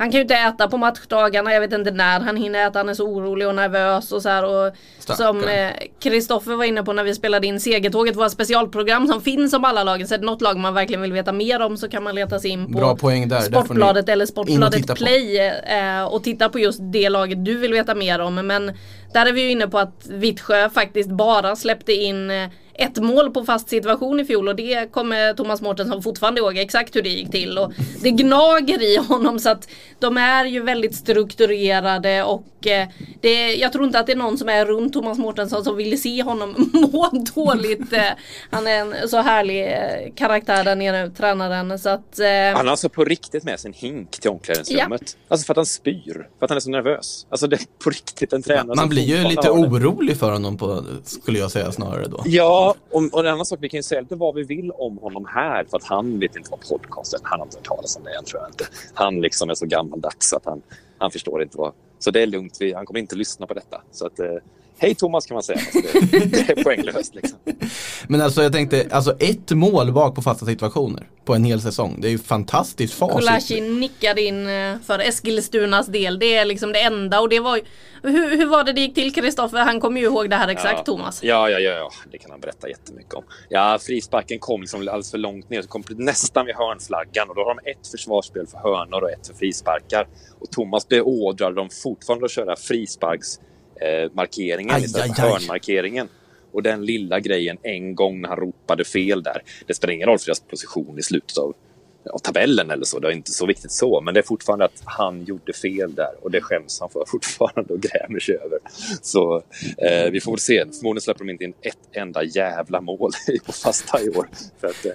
han kan ju inte äta på matchdagarna, jag vet inte när han hinner äta, han är så orolig och nervös och så här. Och som eh, Kristoffer var inne på när vi spelade in Segertåget, våra specialprogram som finns om alla lagen. Så är det något lag man verkligen vill veta mer om så kan man leta sig in på Bra poäng där. Sportbladet eller Sportbladet. Play eh, och titta på just det laget du vill veta mer om. Men där är vi ju inne på att Vittsjö faktiskt bara släppte in eh, ett mål på fast situation i fjol och det kommer Thomas Mårtensson fortfarande ihåg exakt hur det gick till. Och det gnager i honom så att de är ju väldigt strukturerade och eh, det, jag tror inte att det är någon som är runt Thomas Mårtensson som vill se honom må dåligt. Eh, han är en så härlig eh, karaktär där nere, tränaren. Så att, eh, Han har alltså på riktigt med sig en hink till omklädningsrummet. Alltså för att han spyr. För att han är så nervös. Alltså det är på riktigt en tränare Man blir ju lite orolig för honom på, skulle jag säga snarare då. Ja, och, och en annan sak, vi kan ju säga lite vad vi vill om honom här. För att han vet inte vad podcasten, han har inte hört talas om det än tror jag inte. Han liksom är så gammaldags att han, han förstår inte vad... Så det är lugnt, vi, han kommer inte lyssna på detta. Så att, eh, Hej Thomas kan man säga. Alltså, det, det är poänglöst liksom. Men alltså jag tänkte, alltså ett mål bak på fasta situationer på en hel säsong. Det är ju fantastiskt facit. Kolashi nickade in eh, för Eskilstunas del. Det är liksom det enda och det var ju, hur, hur var det det gick till Kristoffer? Han kommer ju ihåg det här exakt ja. Thomas. Ja, ja, ja, ja, det kan han berätta jättemycket om. Ja, frisparken kom liksom alldeles för långt ner, så kom nästan vid hörnflaggan och då har de ett försvarsspel för hörnor och ett för frisparkar. Och Thomas beordrade dem fortfarande att köra frisparks eh, markeringen Aj, istället aj, för aj. hörnmarkeringen. Och den lilla grejen en gång när han ropade fel där. Det spelar ingen roll för deras position i slutet av, av tabellen eller så. Det är inte så viktigt så. Men det är fortfarande att han gjorde fel där och det skäms han för fortfarande och grämer sig över. Så eh, vi får väl se. Förmodligen släpper de inte in ett enda jävla mål på fasta i år. För att eh,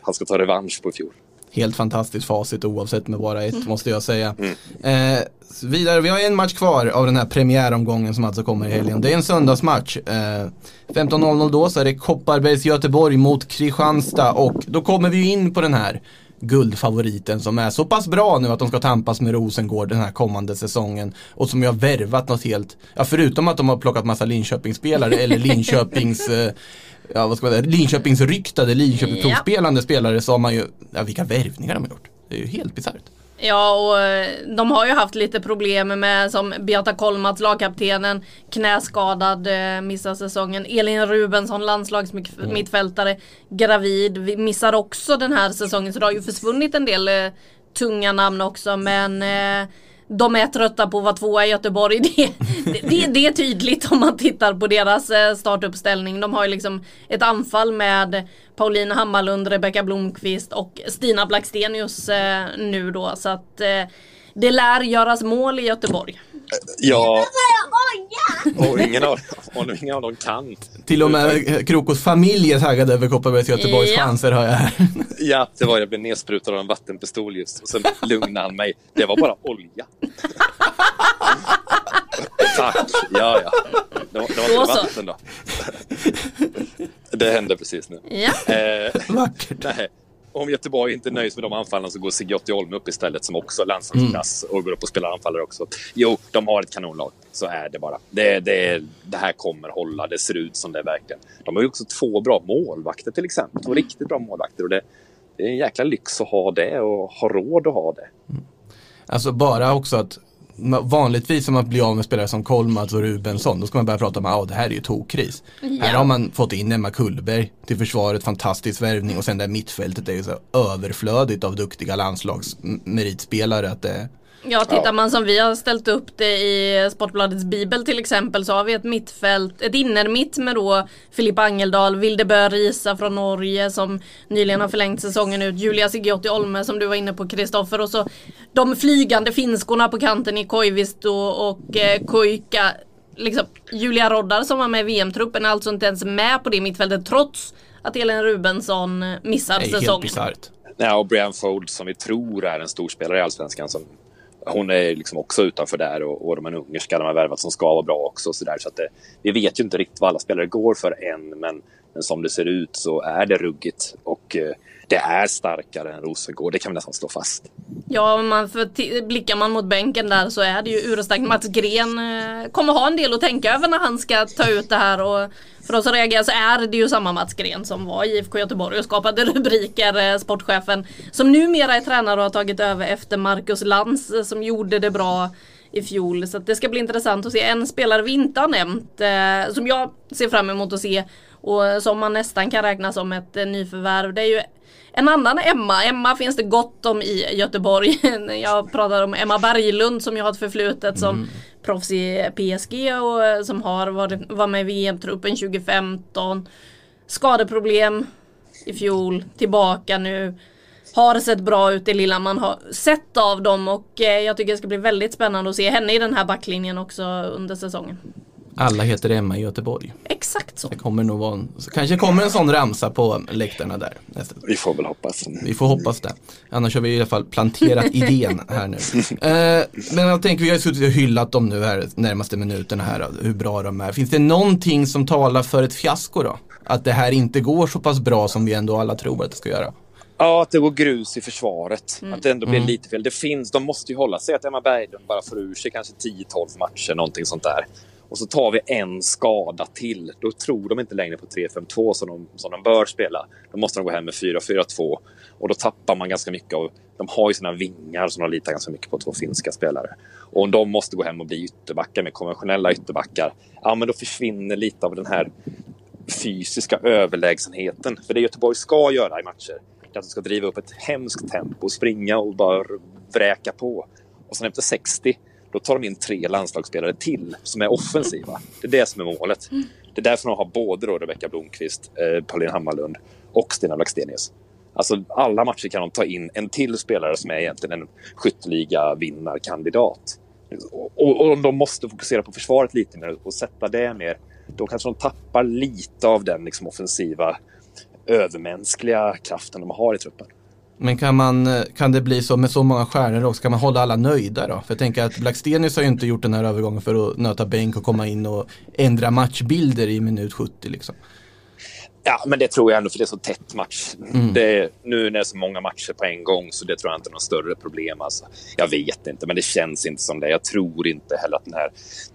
han ska ta revansch på i fjol. Helt fantastiskt facit oavsett med bara ett måste jag säga. Eh, vidare, vi har en match kvar av den här premiäromgången som alltså kommer i helgen. Det är en söndagsmatch. Eh, 15.00 då så är det Kopparbergs Göteborg mot Kristianstad och då kommer vi ju in på den här guldfavoriten som är så pass bra nu att de ska tampas med Rosengård den här kommande säsongen och som har värvat något helt, ja förutom att de har plockat massa Linköpingsspelare eller Linköpings eh, Ja vad ska man säga, Linköpingsryktade, Linköpingsprovspelande spelare så har man ju, ja vilka värvningar de har gjort. Det är ju helt bisarrt. Ja och eh, de har ju haft lite problem med som Beata Kolmats, lagkaptenen, knäskadad, eh, missar säsongen. Elin Rubensson, landslagsmittfältare, gravid, vi missar också den här säsongen. Så det har ju försvunnit en del eh, tunga namn också men eh, de är trötta på att vara tvåa i Göteborg. Det, det, det, det är tydligt om man tittar på deras eh, startuppställning. De har ju liksom ett anfall med Paulina Hammarlund, Rebecka Blomqvist och Stina Blackstenius eh, nu då. Så att eh, det lär göras mål i Göteborg. Ja, och ingen av, och ingen av dem kan. Till och med Krokos familj är taggad över Kopparbergs Göteborgs Ja. chanser har jag här. Ja, det var jag blev nedsprutad av en vattenpistol just och sen lugnade han mig. Det var bara olja. Tack, ja ja. Det var, det var inte vatten då. Det hände precis nu. Ja. Eh, Vackert. nej. Om Göteborg inte nöjs med de anfallen så går Sigge Olme upp istället som också landslagsklass och går upp och spelar anfallare också. Jo, de har ett kanonlag. Så är det bara. Det, det, det här kommer hålla. Det ser ut som det verkligen. De har ju också två bra målvakter till exempel. Två riktigt bra målvakter. Och det, det är en jäkla lyx att ha det och ha råd att ha det. Alltså bara också att vanligtvis om man blir av med spelare som Kolmats och Rubensson då ska man börja prata om att ah, det här är ju tokkris. Här har man fått in Emma Kullberg till försvaret, fantastisk värvning och sen det här mittfältet är ju så överflödigt av duktiga landslagsmeritspelare att det Ja, tittar man som vi har ställt upp det i Sportbladets bibel till exempel så har vi ett mittfält, ett innermitt med då Filip Angeldal, Vildebø Risa från Norge som nyligen har förlängt säsongen ut, Julia Sigiotti Olme som du var inne på Kristoffer och så de flygande finskorna på kanten i Koivisto och eh, Kuika. Liksom, Julia Roddar som var med i VM-truppen är alltså inte ens med på det mittfältet trots att Elin Rubensson missar helt säsongen. bisarrt. Ja, och Brian Fold som vi tror är en stor spelare i Allsvenskan. Som, hon är liksom också utanför där och, och de är ungerska de har värvat som ska vara bra också. Så där, så att det, vi vet ju inte riktigt vad alla spelare går för än, men, men som det ser ut så är det ruggigt. Och eh, det är starkare än Rosengård, det kan vi nästan slå fast. Ja, man för blickar man mot bänken där så är det ju urstarkt. Mats Gren eh, kommer ha en del att tänka över när han ska ta ut det här och för oss som reagerar så är det ju samma Mats Gren som var i IFK Göteborg och skapade rubriker, eh, sportchefen, som numera är tränare och har tagit över efter Marcus Lantz eh, som gjorde det bra i fjol. Så att det ska bli intressant att se. En spelare vi inte har nämnt, eh, som jag ser fram emot att se och som man nästan kan räkna som ett eh, nyförvärv, det är ju en annan Emma, Emma finns det gott om i Göteborg. Jag pratar om Emma Berglund som jag har ett förflutet som proffs i PSG och eh, som har varit, var med i VM-truppen 2015. Skadeproblem i fjol, tillbaka nu. Har sett bra ut det lilla man har sett av dem och eh, jag tycker det ska bli väldigt spännande att se henne i den här backlinjen också under säsongen. Alla heter Emma i Göteborg. Exakt så. Det kommer nog vara en, kanske kommer en sån ramsa på läktarna där. Vi får väl hoppas. Vi får hoppas det. Annars har vi i alla fall planterat idén här nu. Eh, men jag tänker, vi har suttit och hyllat dem nu här närmaste minuterna här, hur bra de är. Finns det någonting som talar för ett fiasko då? Att det här inte går så pass bra som vi ändå alla tror att det ska göra? Ja, att det går grus i försvaret. Att det ändå blir lite fel. Det finns, de måste ju hålla sig att Emma Berglund bara får ur sig kanske 10-12 matcher, någonting sånt där och så tar vi en skada till. Då tror de inte längre på 3-5-2 som de, som de bör spela. Då måste de gå hem med 4-4-2 och då tappar man ganska mycket av... De har ju sina vingar som de litar ganska mycket på, två finska spelare. Och om de måste gå hem och bli ytterbackar med konventionella ytterbackar, ja men då försvinner lite av den här fysiska överlägsenheten. För det Göteborg ska göra i matcher, det är att de ska driva upp ett hemskt tempo, springa och bara vräka på. Och sen efter 60, då tar de in tre landslagsspelare till som är offensiva. Det är det som är målet. Det är därför de har både då Rebecka Blomqvist, eh, Pauline Hammarlund och Stina Blackstenius. Alltså alla matcher kan de ta in en till spelare som är egentligen en skytteliga-vinnarkandidat. Och, och, och de måste fokusera på försvaret lite mer och sätta det mer. Då kanske de tappar lite av den liksom, offensiva övermänskliga kraften de har i truppen. Men kan, man, kan det bli så med så många stjärnor också? Kan man hålla alla nöjda då? För jag tänker att Blackstenius har ju inte gjort den här övergången för att nöta bänk och komma in och ändra matchbilder i minut 70 liksom. Ja, men det tror jag ändå för det är så tätt match. Mm. Det, nu när det är så många matcher på en gång så det tror jag inte är något större problem. Alltså. Jag vet inte, men det känns inte som det. Jag tror inte heller att den här,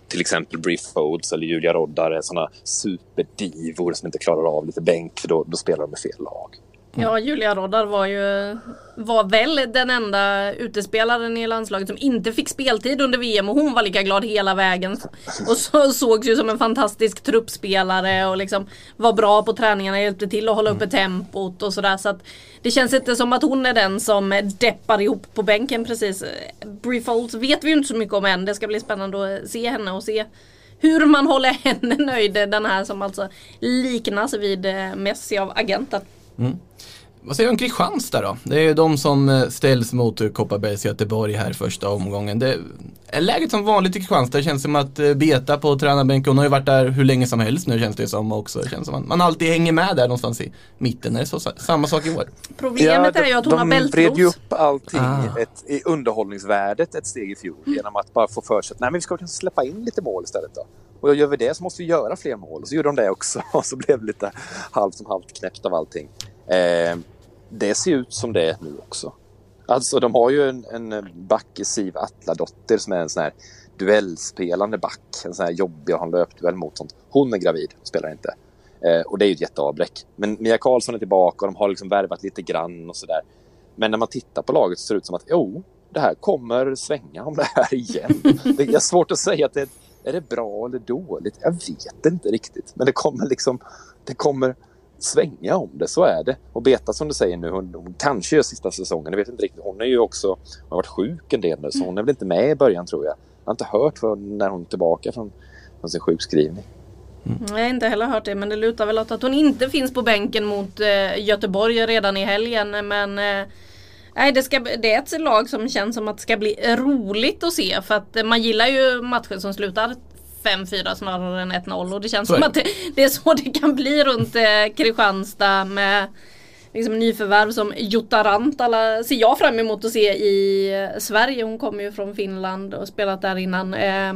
till exempel Brief Folds eller Julia Roddar är sådana superdivor som inte klarar av lite bänk för då, då spelar de med fel lag. Ja, Julia Roddar var ju var väl den enda utespelaren i landslaget som inte fick speltid under VM och hon var lika glad hela vägen. Och så sågs ju som en fantastisk truppspelare och liksom var bra på träningarna, hjälpte till att hålla uppe tempot och sådär. Så att det känns inte som att hon är den som deppar ihop på bänken precis. Brie Folds vet vi ju inte så mycket om än. Det ska bli spännande att se henne och se hur man håller henne nöjd. Den här som alltså liknas vid Messi av agenten. Mm. Vad säger du om Kristianstad då? Det är ju de som eh, ställs mot Kopparbergs Göteborg här första omgången. Det är läget som vanligt i Kristianstad. Det känns som att eh, Beta på tränarbänken, hon har ju varit där hur länge som helst nu känns det som också. Det känns som att man alltid hänger med där någonstans i mitten. Är det så, samma sak i år? Problemet ja, är ju att hon de har bältros. De vred ju upp allting ah. ett, i underhållningsvärdet ett steg i fjol mm. genom att bara få för sig att nej, men vi ska kanske släppa in lite mål istället då. Och gör vi det så måste vi göra fler mål. Och så gjorde de det också. Och så blev det lite halvt som halvt knäppt av allting. Eh, det ser ut som det är nu också. Alltså de har ju en, en back i Siv Atladotter som är en sån här duellspelande back. En sån här jobbig att ha en löpduell mot. Sånt. Hon är gravid, spelar inte. Eh, och det är ju ett jätteavbräck. Men Mia Karlsson är tillbaka och de har liksom värvat lite grann och sådär. Men när man tittar på laget så ser det ut som att jo, det här kommer svänga om det här igen. det är svårt att säga att det är, är det bra eller dåligt. Jag vet inte riktigt. Men det kommer liksom, det kommer svänga om det, så är det. Och Beta som du säger nu, hon, hon kanske gör sista säsongen, jag vet inte riktigt. Hon är ju också, hon har varit sjuk en del nu, så hon är väl inte med i början tror jag. Jag har inte hört för när hon är tillbaka från, från sin sjukskrivning. Mm. Jag har inte heller hört det men det lutar väl åt att hon inte finns på bänken mot eh, Göteborg redan i helgen. Men eh, nej, det, ska, det är ett lag som känns som att det ska bli roligt att se. För att eh, man gillar ju matcher som slutar 5-4 snarare än 1-0 och det känns som att det, det, är så det kan bli runt eh, Kristianstad med liksom, nyförvärv som Jutta Rantala ser jag fram emot att se i eh, Sverige. Hon kommer ju från Finland och spelat där innan. Eh,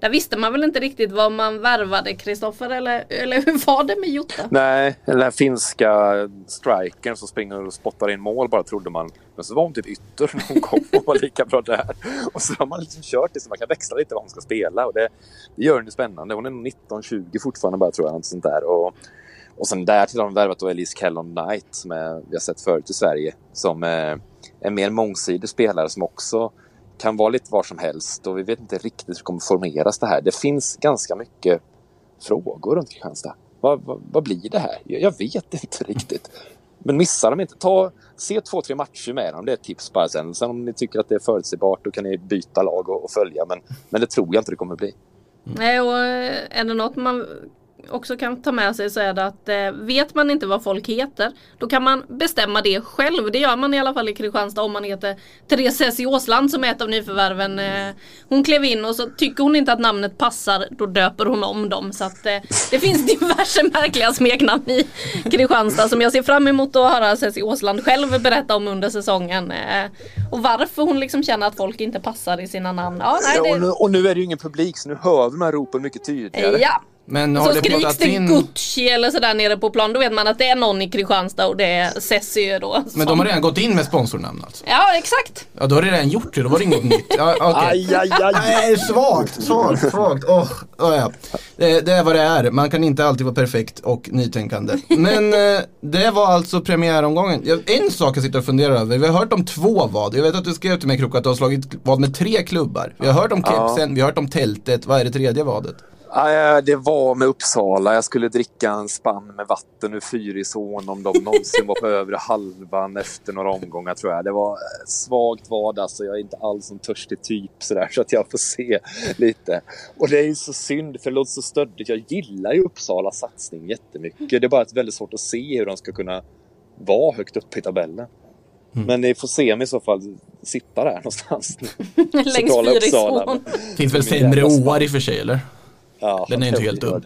där visste man väl inte riktigt vad man värvade Kristoffer eller, eller hur var det med Jutta? Nej, den här finska strikern som springer och spottar in mål bara trodde man. Men så var hon typ ytter när hon kom och var lika bra där. Och så har man liksom kört det så man kan växla lite vad hon ska spela och det, det gör henne spännande. Hon är 19-20 fortfarande bara tror jag. Något sånt där. Och, och sen därtill har de värvat då Elise Kellon Knight som är, vi har sett förut i Sverige. Som eh, är en mer mångsidig spelare som också kan vara lite var som helst och vi vet inte riktigt hur det kommer formeras det här. Det finns ganska mycket frågor runt Kristianstad. Vad, vad, vad blir det här? Jag, jag, vet inte riktigt. Men missa dem inte. Ta, se två, tre matcher med dem. Det är ett tips bara sen. Sen om ni tycker att det är förutsägbart då kan ni byta lag och, och följa. Men, men det tror jag inte det kommer bli. Nej, och eh, är det något man också kan ta med sig så är det att eh, vet man inte vad folk heter då kan man bestämma det själv. Det gör man i alla fall i Kristianstad om man heter Therese Hessi Åsland som är ett av nyförvärven. Eh, hon klev in och så tycker hon inte att namnet passar då döper hon om dem. Så att eh, det finns diverse märkliga smeknamn i Kristianstad som jag ser fram emot att höra Hessi Åsland själv berätta om under säsongen. Eh, och varför hon liksom känner att folk inte passar i sina namn. Ja, nej, det... och, nu, och nu är det ju ingen publik så nu hör här ropen mycket tydligare. Ja. Men har Så det skriks det in... Gucci eller sådär nere på plan, då vet man att det är någon i Kristianstad och det är Cessy då. Men som- de har redan gått in med sponsornamn alltså? Ja, exakt. Ja, då har det redan gjort det, då var det inget nytt. Ja, okej. Aj, aj, aj. Nej, svagt, svagt, svagt. Åh, oh, ja. det, det är vad det är. Man kan inte alltid vara perfekt och nytänkande. Men eh, det var alltså premiäromgången. En sak jag sitter och funderar över. Vi har hört om två vad. Jag vet att du skrev till mig Krok att du har slagit vad med tre klubbar. Vi har hört om Ja. kepsen, vi har hört om tältet. Vad är det tredje vadet? Nej, Det var med Uppsala. Jag skulle dricka en spann med vatten ur Fyrisån om de någonsin var på övre halvan efter några omgångar tror jag. Det var eh, svagt vad alltså. Jag är inte alls en törstig typ sådär så att jag får se lite. Och det är ju så synd för det låter så stöddigt. Jag gillar ju Uppsalas satsning jättemycket. Det är bara väldigt svårt att se hur de ska kunna vara högt upp i tabellen. Men ni får se mig i så fall sitta där någonstans. Längs. Fyrisån. Finns väl sämre åar i och för sig eller? Ja, Den är inte helt dum.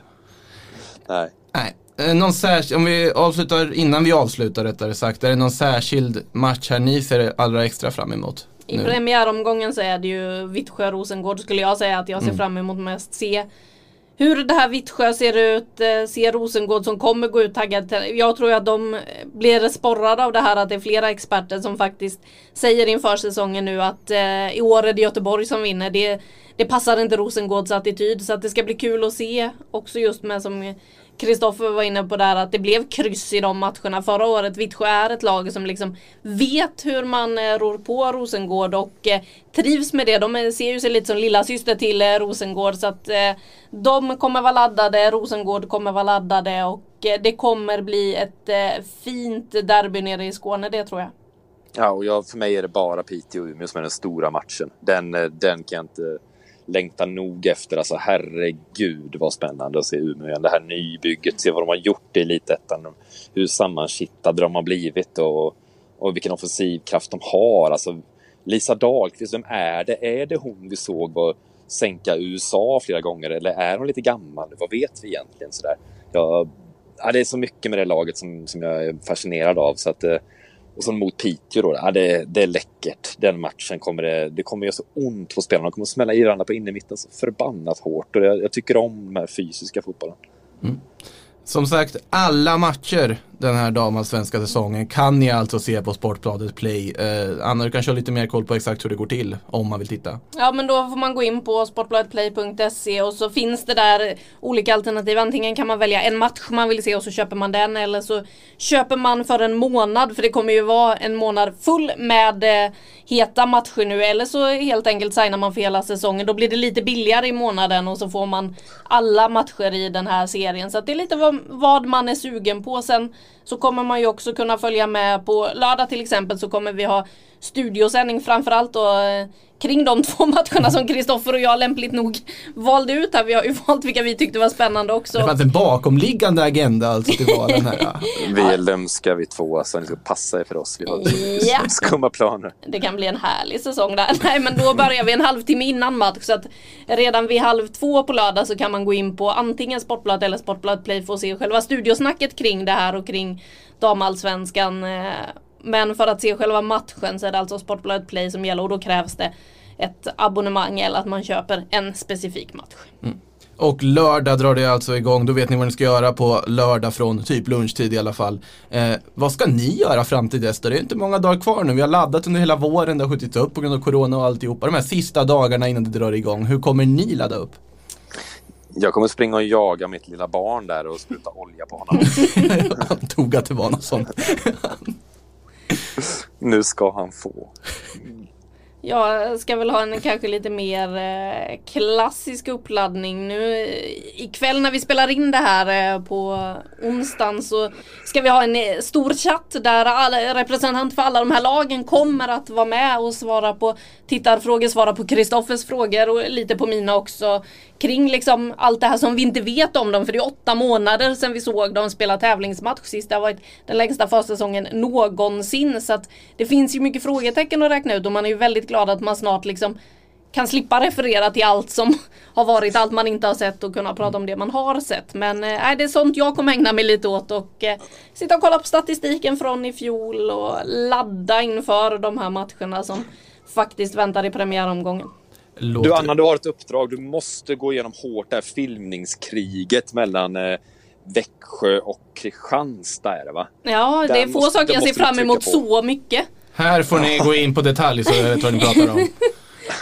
Nej. Nej. Eh, Någon särskild, om vi avslutar, innan vi avslutar rättare sagt, är det någon särskild match här ni ser allra extra fram emot? I nu? premiäromgången så är det ju Vittsjö-Rosengård skulle jag säga att jag Mm. ser fram emot mest. Se hur det här Vittsjö ser ut, eh, ser se Rosengård som kommer gå ut taggad. Jag tror att de blir sporrade av det här att det är flera experter som faktiskt säger inför säsongen nu att eh, i år är det Göteborg som vinner. Det, det passar inte Rosengårds attityd så att det ska bli kul att se också just med som Kristoffer var inne på där att det blev kryss i de matcherna förra året. Vittsjö är ett lag som liksom vet hur man eh, rår på Rosengård och eh, trivs med det. De eh, ser ju sig lite som lilla syster till Rosengård så att de kommer vara laddade, Rosengård kommer vara laddade och det kommer bli ett fint derby nere i Skåne, det tror jag. Ja, och jag, för mig är det bara Piteå och Umeå som är den stora matchen. Den, den kan jag inte Längtar nog efter. Alltså herregud vad spännande att se Umeå igen. Det här nybygget, se vad de har gjort i Elitettan. Hur sammankittade de har blivit och, och vilken offensiv kraft de har. Alltså, Lisa Dahlqvist, vem är det? Är det hon vi såg var sänka USA flera gånger eller är hon lite gammal? Vad vet vi egentligen? Sådär. Jag, ja, det är så mycket med det laget som, som jag är fascinerad av. Så att, eh, och sen mot Piteå då, ja, det, det är läckert. Den matchen kommer det, det kommer göra så ont på spelarna. De kommer smälla i varandra på innermitten så förbannat hårt. Och jag, jag tycker om den här fysiska fotbollen. Mm. Som sagt, alla matcher den här damallsvenska säsongen kan ni alltså se på Sportbladet Play. Eh, Anna, du kanske har lite mer koll på exakt hur det går till om man vill titta. Ja men då får man gå in på sportbladetplay.se och så finns det där olika alternativ. Antingen kan man välja en match man vill se och så köper man den eller så köper man för en månad för det kommer ju vara en månad full med eh, heta matcher nu eller så helt enkelt signar man för hela säsongen. Då blir det lite billigare i månaden och så får man alla matcher i den här serien. Så att det är lite vad, vad man är sugen på. Sen så kommer man ju också kunna följa med på lördag till exempel så kommer vi ha studiosändning framförallt och kring de två matcherna som Kristoffer och jag lämpligt nog valde ut här. Vi har ju valt vilka vi tyckte var spännande också. Det fanns en bakomliggande agenda alltså till vad den här. Vi är lömska vi två, så ni ska passa er för oss. Vi har Ja. skumma planer. Det kan bli en härlig säsong där. Nej men då börjar vi en halvtimme innan match så att redan vid halv två på lördag så kan man gå in på antingen Sportbladet eller Sportbladet Play för att se själva studiosnacket kring det här och kring damallsvenskan. Men för att se själva matchen så är det alltså Sportbladet Play som gäller och då krävs det ett abonnemang eller att man köper en specifik match. Och lördag drar det alltså igång, då vet ni vad ni ska göra på lördag från typ lunchtid i alla fall. Eh, vad ska ni göra fram till dess då? Det är inte många dagar kvar nu, vi har laddat under hela våren, det har skjutits upp på grund av corona och alltihopa. De här sista dagarna innan det drar igång, hur kommer ni ladda upp? Jag kommer springa och jaga mitt lilla barn där och spruta olja på honom. Jag antog att det var något sånt. Nu ska han få. Jag ska väl ha en kanske lite mer eh, klassisk uppladdning nu. Eh, ikväll när vi spelar in det här eh, på onsdagen så ska vi ha en stor chatt där alla, representanter för alla de här lagen kommer att vara med och svara på tittarfrågor, svara på Kristoffers frågor och lite på mina också. Kring liksom allt det här som vi inte vet om dem för det är åtta månader sedan vi såg dem spela tävlingsmatch sist. Det har varit den längsta försäsongen någonsin så att det finns ju mycket frågetecken att räkna ut och man är ju väldigt glad att man snart liksom kan slippa referera till allt som har varit, allt man inte har sett och kunna prata om det man har sett. Men äh, det är sånt jag kommer ägna mig lite åt och äh, sitta och kolla på statistiken från i fjol och ladda inför de här matcherna som faktiskt väntar i premiäromgången. Låter... Du Anna, du har ett uppdrag. Du måste gå igenom hårt det här filmningskriget mellan eh, Växjö och Kristianstad är det va? Ja, det är få måste- saker jag ser fram emot så mycket. Här får ni gå in på detalj så jag vet vad ni pratar om.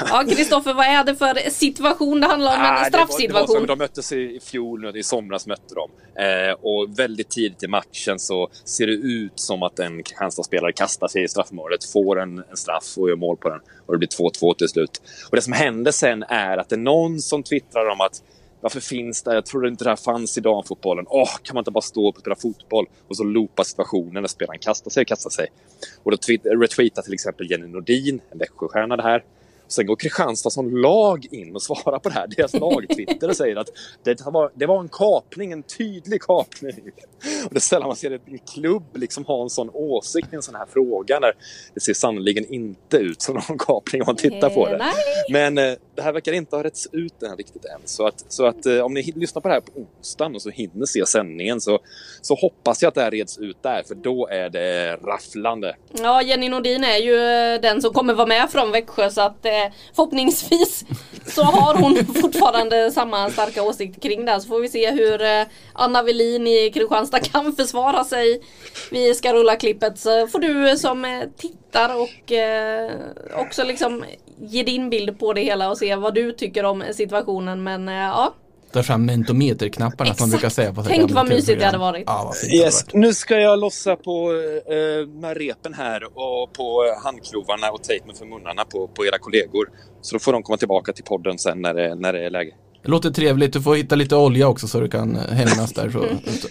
Ja, Kristoffer, vad är det för situation? Det handlar om en det var- Det var straffsituation. så, de möttes i, i fjol, i somras mötte de. Eh, och väldigt tidigt i matchen så ser det ut som att en Kristianstad-spelare kastar sig i straffområdet, får en, en straff och gör mål på den. Och det blir 2-2 till slut. Och det som händer sen är att det är någon som twittrar om att varför finns det? Jag trodde inte det här fanns i damfotbollen. Åh, kan man inte bara stå upp och spela fotboll? Och så loopar situationen när spelaren kastar sig och kastar sig. Och då tweet- retweetar till exempel Jenny Nordin, en Växjöstjärna, det här. Sen går Kristianstad som lag in och svarar på det här. Deras lag-twitter säger att det var, det var en kapning, en tydlig kapning. Och det är sällan man ser en klubb liksom ha en sån åsikt i en sån här fråga. När det ser sannoliken inte ut som någon kapning om man tittar på det. Men eh, det här verkar inte ha rätts ut än riktigt än. Så att, så att eh, om ni lyssnar på det här på onsdagen och så hinner se sändningen så, så hoppas jag att det här reds ut där. För då är det rafflande. Ja, Jenny Nordin är ju eh, den som kommer vara med från Växjö så att eh, förhoppningsvis så har hon fortfarande samma starka åsikt kring det. Så får vi se hur eh, Anna Velin i Kristianstad kan försvara sig. Vi ska rulla klippet så får du som eh, tittar och eh, också liksom ge din bild på det hela och se vad du tycker om situationen. Men ja, Ta fram mentometerknapparna som man brukar säga på Tänk vad mysigt det hade varit. Ja, det Yes. varit. Nu ska jag lossa på eh, med repen här och på handklovarna och tejpen för munnarna på, på era kollegor. Så då får de komma tillbaka till podden sen när det, när det är läge. Det låter trevligt. Du får hitta lite olja också så du kan eh, hämnas där. Så,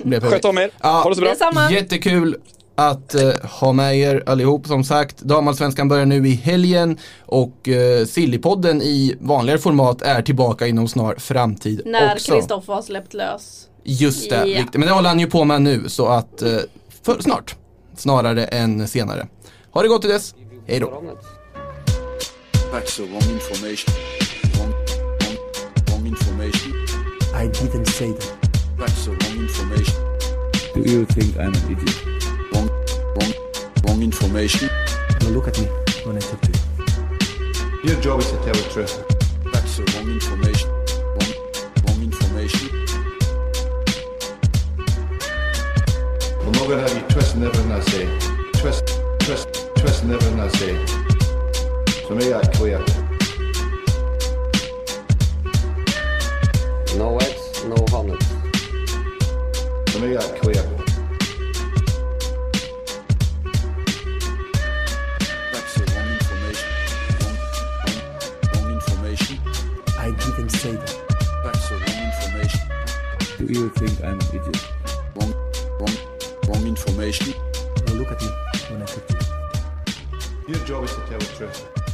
det. Sköt om er. Ja. Ha det så bra. Detsamma. Jättekul att eh, ha med er allihop som sagt. Damallsvenskan börjar nu i helgen och uh, Sillypodden i vanligare format är tillbaka inom snar framtid När. Kristoffer har släppt lös. Just det, Ja. men det håller han ju på med nu så att eh, för, snart. Snarare än senare. Ha det gott till dess. Hej då. That's the wrong information. Wrong, wrong, wrong information. I didn't say that. That's the wrong information. Do you think I'm an idiot? Wrong, wrong, wrong information. Now look at me when I talk to you. Your job is to tell the truth. That's the wrong information. Wrong, wrong information. I'm not going to have you twisting everything I say. Twist, twist, twisting everything I say. So make that clear. No eggs, no honey. So make that clear. Do you think I'm an idiot? Wrong, wrong, wrong information. Now look at me when I talk to you. Your job is to tell the truth.